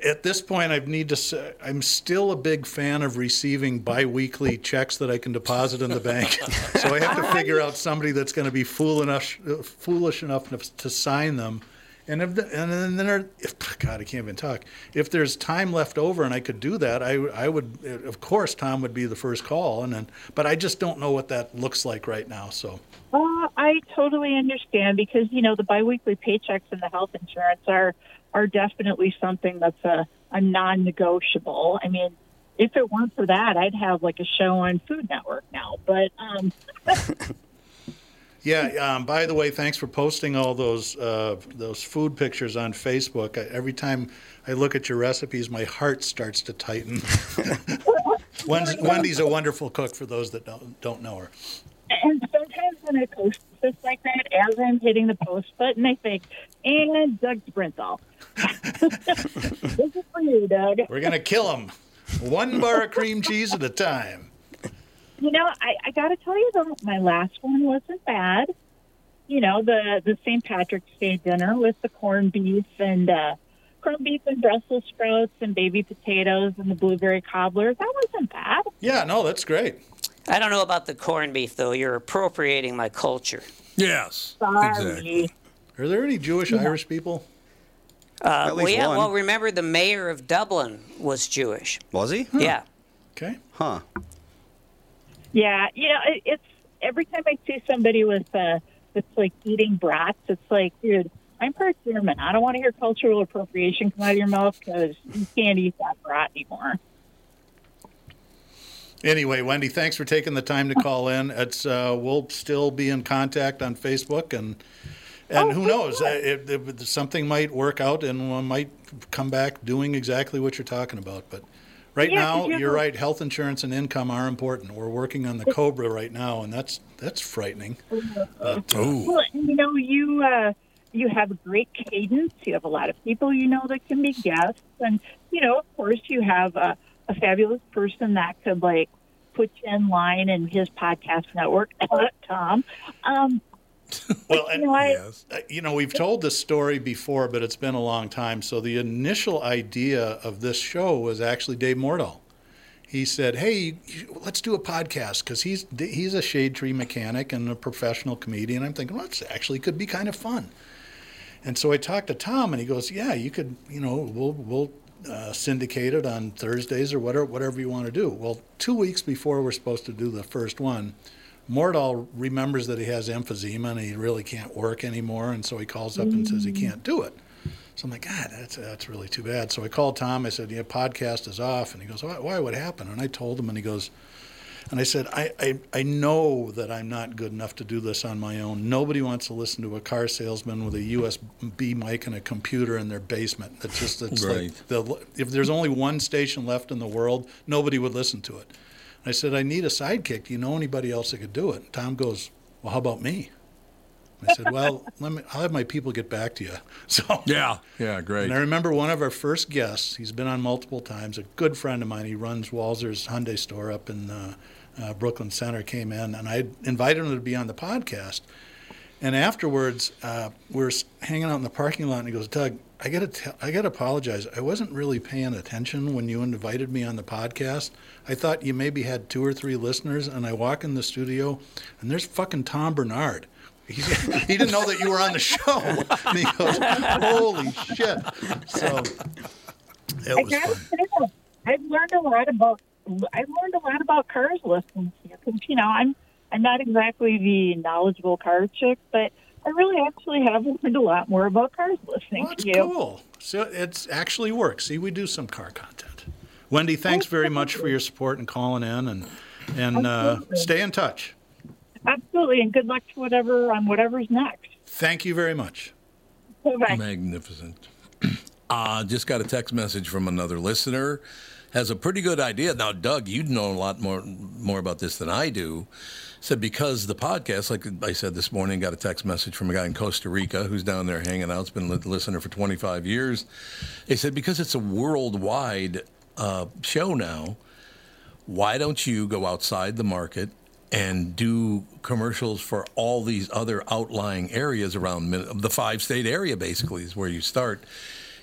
at this point, I need to say I'm still a big fan of receiving biweekly checks that I can deposit in the bank. so I have to uh, figure out somebody that's going to be fool enough, foolish enough to sign them. And if the, and then there, if, God, I can't even talk. If there's time left over and I could do that, I I would, of course, Tom would be the first call. And then, but I just don't know what that looks like right now. So Uh, I totally understand because you know the biweekly paychecks and the health insurance are are definitely something that's a, a non-negotiable. I mean, if it weren't for that, I'd have like a show on Food Network now. But um, Yeah. Um, by the way, thanks for posting all those uh, those food pictures on Facebook. I, every time I look at your recipes, my heart starts to tighten. Wendy's, a wonderful cook. For those that don't don't know her. and sometimes when I post stuff like that, as I'm hitting the post button, I think, and Doug Sprinthal. this is for you, Doug. We're gonna kill him, one bar of cream cheese at a time. You know, I, I got to tell you though, my last one wasn't bad. You know, the the St. Patrick's Day dinner with the corned beef and uh, corned beef and Brussels sprouts and baby potatoes and the blueberry cobbler. That wasn't bad. Yeah, no, that's great. I don't know about the corned beef, though. You're appropriating my culture. Yes. Sorry. Are there any Jewish Yeah. Irish people? Uh, At well, least yeah. one. Well, remember the mayor of Dublin was Jewish. Was he? Yeah. Okay. Huh. Yeah, you know, it, it's every time I see somebody with uh, that's like eating brats, it's like, dude, I'm part German. I don't want to hear cultural appropriation come out of your mouth because you can't eat that brat anymore. Anyway, Wendy, thanks for taking the time to call in. It's uh, we'll still be in contact on Facebook, and and who knows, uh, if, if something might work out, and one might come back doing exactly what you're talking about. But right Yeah, now, did you you're right. Health insurance and income are important. We're working on the Cobra right now, and that's that's frightening. But, uh, Well, you know, you uh, you have a great cadence. You have a lot of people you know that can be guests, and you know, of course, you have a, a fabulous person that could like put you in line in his podcast network, Tom. Um, Well, and, you know, I, uh, you know, we've told this story before, but it's been a long time. So the initial idea of this show was actually Dave Mordal. He said, "Hey, you- you- let's do a podcast because he's he's a shade tree mechanic and a professional comedian." I'm thinking, well, this actually could be kind of fun. And so I talked to Tom, and he goes, "Yeah, you could, you know, we'll we'll uh, syndicate it on Thursdays or whatever whatever you want to do." Well, two weeks before we're supposed to do the first one, Mordal remembers that he has emphysema and he really can't work anymore, and so he calls up and says he can't do it. So I'm like, God, that's that's really too bad. So I called Tom. I said, Yeah, podcast is off, and he goes, Why? why what happened? And I told him, and he goes, and I said, I, I I know that I'm not good enough to do this on my own. Nobody wants to listen to a car salesman with a USB mic and a computer in their basement. It's just it's Right. like the, if there's only one station left in the world, nobody would listen to it. I said, I need a sidekick. Do you know anybody else that could do it? Tom goes, Well, how about me? I said, Well, let me, I'll have my people get back to you. So Yeah. Yeah. Great. and I remember one of our first guests. He's been on multiple times. A good friend of mine. He runs Walser's Hyundai store up in uh, uh, Brooklyn Center. Came in, and I invited him to be on the podcast. And afterwards, uh, we were s- hanging out in the parking lot, and he goes, "Doug, I gotta tell, I gotta apologize. I wasn't really paying attention when you invited me on the podcast. I thought you maybe had two or three listeners, and I walk in the studio, and there's fucking Tom Bernard. He, he didn't know that you were on the show. And he goes, "Holy shit!" So it I was gotta fun. I've learned a lot about I've learned a lot about cars listening to you. 'Cause, you know, I'm I'm not exactly the knowledgeable car chick, but I really actually have learned a lot more about cars listening Well, to it's you. cool. So it's actually works. See, we do some car content. Wendy, thanks very much for your support and calling in, and and uh, stay in touch. Absolutely, and good luck to whatever on whatever's next. Thank you very much. Bye. Magnificent. Uh, just got a text message from another listener. Has a pretty good idea. Now, Doug, you'd know a lot more more about this than I do. Said because the podcast, like I said this morning, got a text message from a guy in Costa Rica who's down there hanging out. Has been a listener for 25 years. He said because it's a worldwide uh, show now, why don't you go outside the market and do commercials for all these other outlying areas around the five state area basically is where you start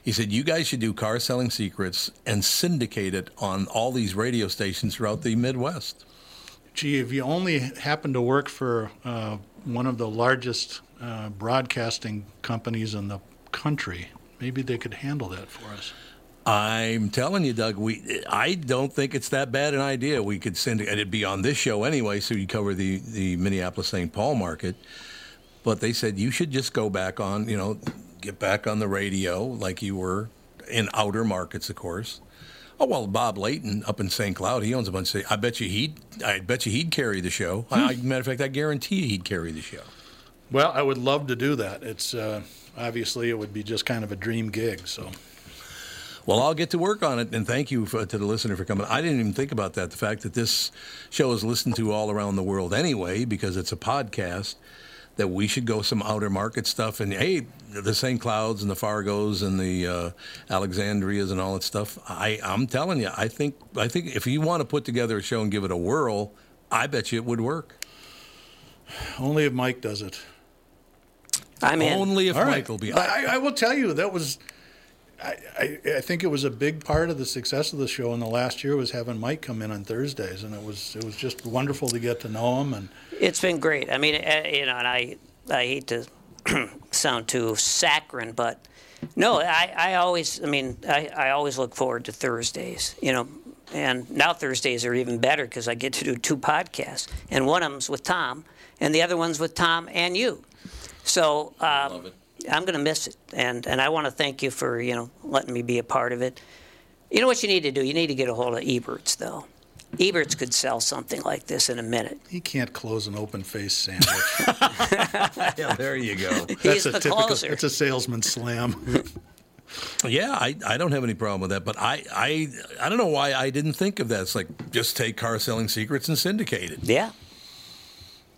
he said you guys should do car selling secrets and syndicate it on all these radio stations throughout the midwest Gee, if you only happen to work for uh, one of the largest uh, broadcasting companies in the country, maybe they could handle that for us. I'm telling you, Doug. We I don't think it's that bad an idea. We could send it. It'd be on this show anyway, so you cover the the Minneapolis St. Paul market. But they said you should just go back on. You know, get back on the radio like you were in outer markets, of course. Oh well, Bob Leighton up in St. Cloud, he owns a bunch of. I bet you he'd. I bet you he'd carry the show. I, matter of fact, I guarantee you he'd carry the show. Well, I would love to do that. It's uh, obviously it would be just kind of a dream gig. So Well, I'll get to work on it, and thank you for, to the listener for coming. I didn't even think about that. The fact that this show is listened to all around the world anyway, because it's a podcast, that we should go some outer market stuff. And hey, the St. Clouds and the Fargos and the uh, Alexandrias and all that stuff. I, I'm telling you, I think I think if you want to put together a show and give it a whirl, I bet you it would work. only if Mike does it. I'm in. Only if All right. Mike will be. But I, I will tell you that was. I, I, I think it was a big part of the success of the show in the last year was having Mike come in on Thursdays, and it was it was just wonderful to get to know him. And It's been great. I mean, uh, you know, and I I hate to sound too saccharine, but no, I, I always I mean I, I always look forward to Thursdays. You know, and now Thursdays are even better because I get to do two podcasts, and one of them's with Tom, and the other one's with Tom and you. So um, I'm going to miss it, and and I want to thank you for you know letting me be a part of it. You know what you need to do? You need to get a hold of Eberts, though. Eberts could sell something like this in a minute. he can't close an open face sandwich. yeah, there you go. He's That's a the typical. closer. It's a salesman slam. Yeah, I, I don't have any problem with that, but I, I I don't know why I didn't think of that. It's like just take car selling secrets and syndicate it. Yeah.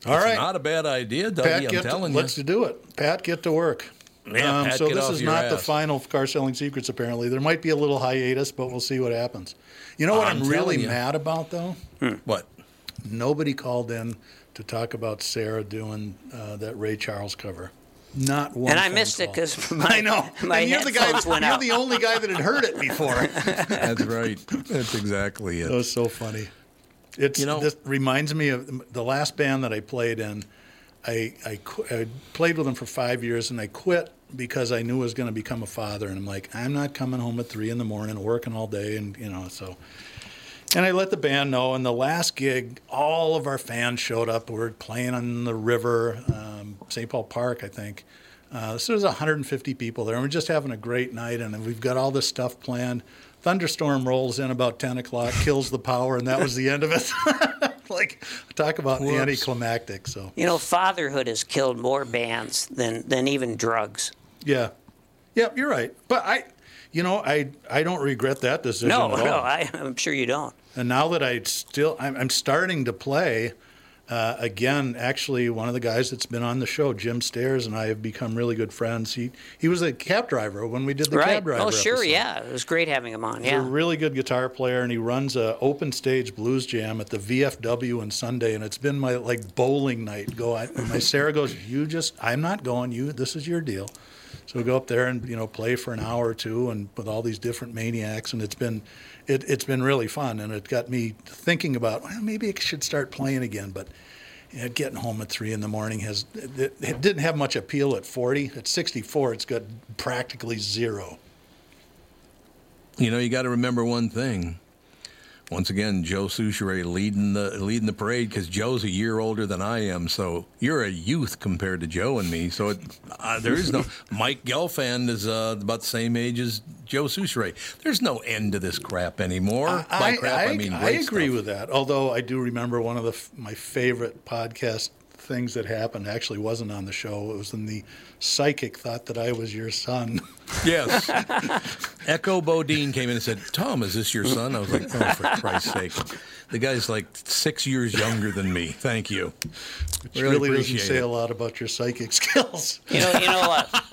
All It's right. not a bad idea, Dougie. Pat, I'm get to, telling let's do it. Pat, get to work. Um, Pat, so get this off is your not the final car selling secrets. Apparently, there might be a little hiatus, but we'll see what happens. You know what I'm I'm, really you. mad about though? What? Nobody called in to talk about Sarah doing uh, that Ray Charles cover. Not one. and I phone missed it because I know. my and you're the guy. headphones went You're out. the only guy that had heard it before. That's right. That's exactly That it. was so funny. It's You know- this reminds me of the last band that I played in. I I, qu- I played with them for five years and I quit because I knew I was going to become a father and I'm like I'm not coming home at three in the morning working all day and you know so. And I let the band know. And the last gig, all of our fans showed up. We were playing on the river, um, St. Paul Park, I think. Uh, so there's 150 people there, and we're just having a great night. And we've got all this stuff planned. Thunderstorm rolls in about 10 o'clock, kills the power, and that was the end of it. like, talk about Whoops. anticlimactic. So, You know, fatherhood has killed more bands than, than even drugs. Yeah. Yeah, you're right. But I, you know, I, I don't regret that decision No, at all. no, I, I'm sure you don't. And now that I still, I'm, I'm starting to play uh, again. Actually, one of the guys that's been on the show, Jim Stairs, and I have become really good friends. He he was a cab driver when we did the right? cab driver. oh, sure, episode. yeah. It was great having him on. He's a really good guitar player, and he runs a open stage blues jam at the VFW on Sunday, and it's been my like bowling night. Go, I, my Sarah goes, you just, I'm not going. You, this is your deal. So we go up there and you know play for an hour or two, and with all these different maniacs, and it's been it, it's been really fun, and it got me thinking about well, maybe I should start playing again, but. Getting home at three in the morning has it, it didn't have much appeal at 40. At 64, it's got practically zero. You know, you got to remember one thing. Once again, Joe Souchere leading the leading the parade because Joe's a year older than I am. So you're a youth compared to Joe and me. So it, uh, there is no Mike Gelfand is uh, about the same age as Joe Souchere. There's no end to this crap anymore. By crap, I, mean I agree stuff. with that. Although I do remember one of the my favorite podcast things that happened actually wasn't on the show. It was in the psychic thought that I was your son. Yes. Echo Bodine came in and said, Tom, is this your son? I was like, oh, for Christ's sake. The guy's like six years younger than me. Thank you. Which really, doesn't say a lot about your psychic skills. You know, you know what?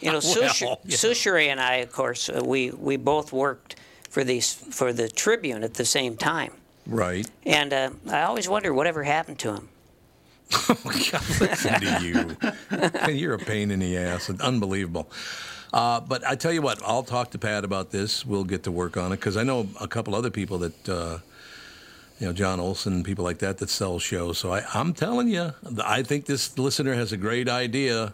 You know, Well, Souchere yeah. Souchere and I, of course, uh, we we both worked for these for the Tribune at the same time, Right. and uh, I always wonder whatever happened to him. Oh, God, listen to you. You're a pain in the ass. Unbelievable. Uh, but I tell you what, I'll talk to Pat about this. We'll get to work on it because I know a couple other people that, uh, you know, John Olson, people like that that sell shows. So I, I'm telling you, I think this listener has a great idea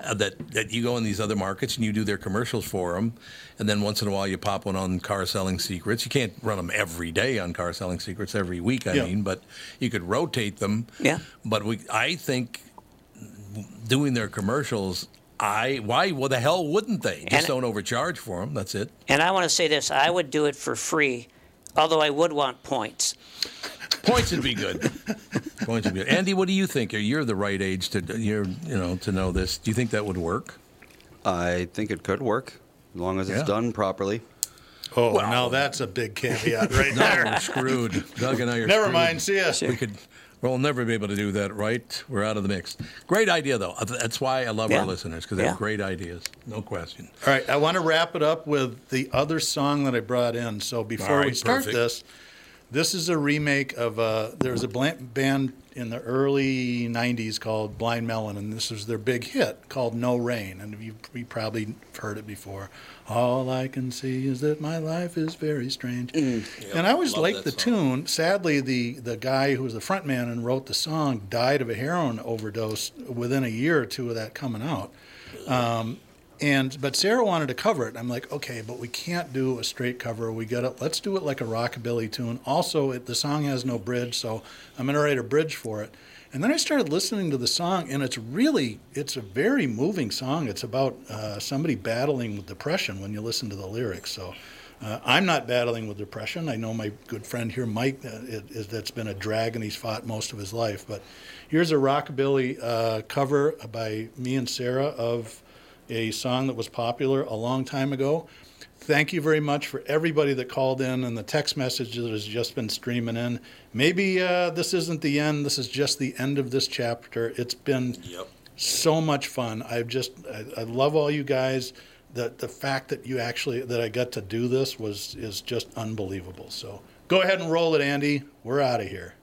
uh, that that you go in these other markets and you do their commercials for them, and then once in a while you pop one on Car Selling Secrets. You can't run them every day on Car Selling Secrets every week. I Yeah. mean, but you could rotate them. Yeah. But we, I think, doing their commercials. I why well the hell wouldn't they? Just And- don't overcharge for them. That's it. And I want to say this: I would do it for free, although I would want points. Points would be good. Points would be good. Andy, what do you think? You're the right age to you're you know to know this. Do you think that would work? I think it could work as long as it's Yeah. done properly. Oh, now that's a big caveat right No, there. we're screwed. Doug and I are Never screwed. mind, see ya. We could. We'll never be able to do that, right? We're out of the mix. Great idea, though. That's why I love Yeah. our listeners because they Yeah. have great ideas. No question. All right, I want to wrap it up with the other song that I brought in. So before All we start perfect. this, this is a remake of uh, there was a blan- band in the early '90s called Blind Melon, and this was their big hit called "No Rain." And you, you probably heard it before. All I can see is that my life is very strange. and I always liked the tune. Sadly, the the guy who was the front man and wrote the song died of a heroin overdose within a year or two of that coming out. Um, and but Sarah wanted to cover it. I'm like, okay, but we can't do a straight cover. We got to let's do it like a rockabilly tune. Also, it, the song has no bridge, so I'm gonna write a bridge for it. And then I started listening to the song, and it's really it's a very moving song. It's about uh, somebody battling with depression when you listen to the lyrics. So. Uh, I'm not battling with depression. I know my good friend here, Mike, uh, that's been a drag and he's fought most of his life. But here's a rockabilly uh, cover by me and Sarah of a song that was popular a long time ago. Thank you very much for everybody that called in and the text message that has just been streaming in. Maybe uh, this isn't the end. This is just the end of this chapter. It's been so much fun. I've just I, I love all you guys. The the fact that you actually that I got to do this was is just unbelievable. So go ahead and roll it, Andy. We're out of here.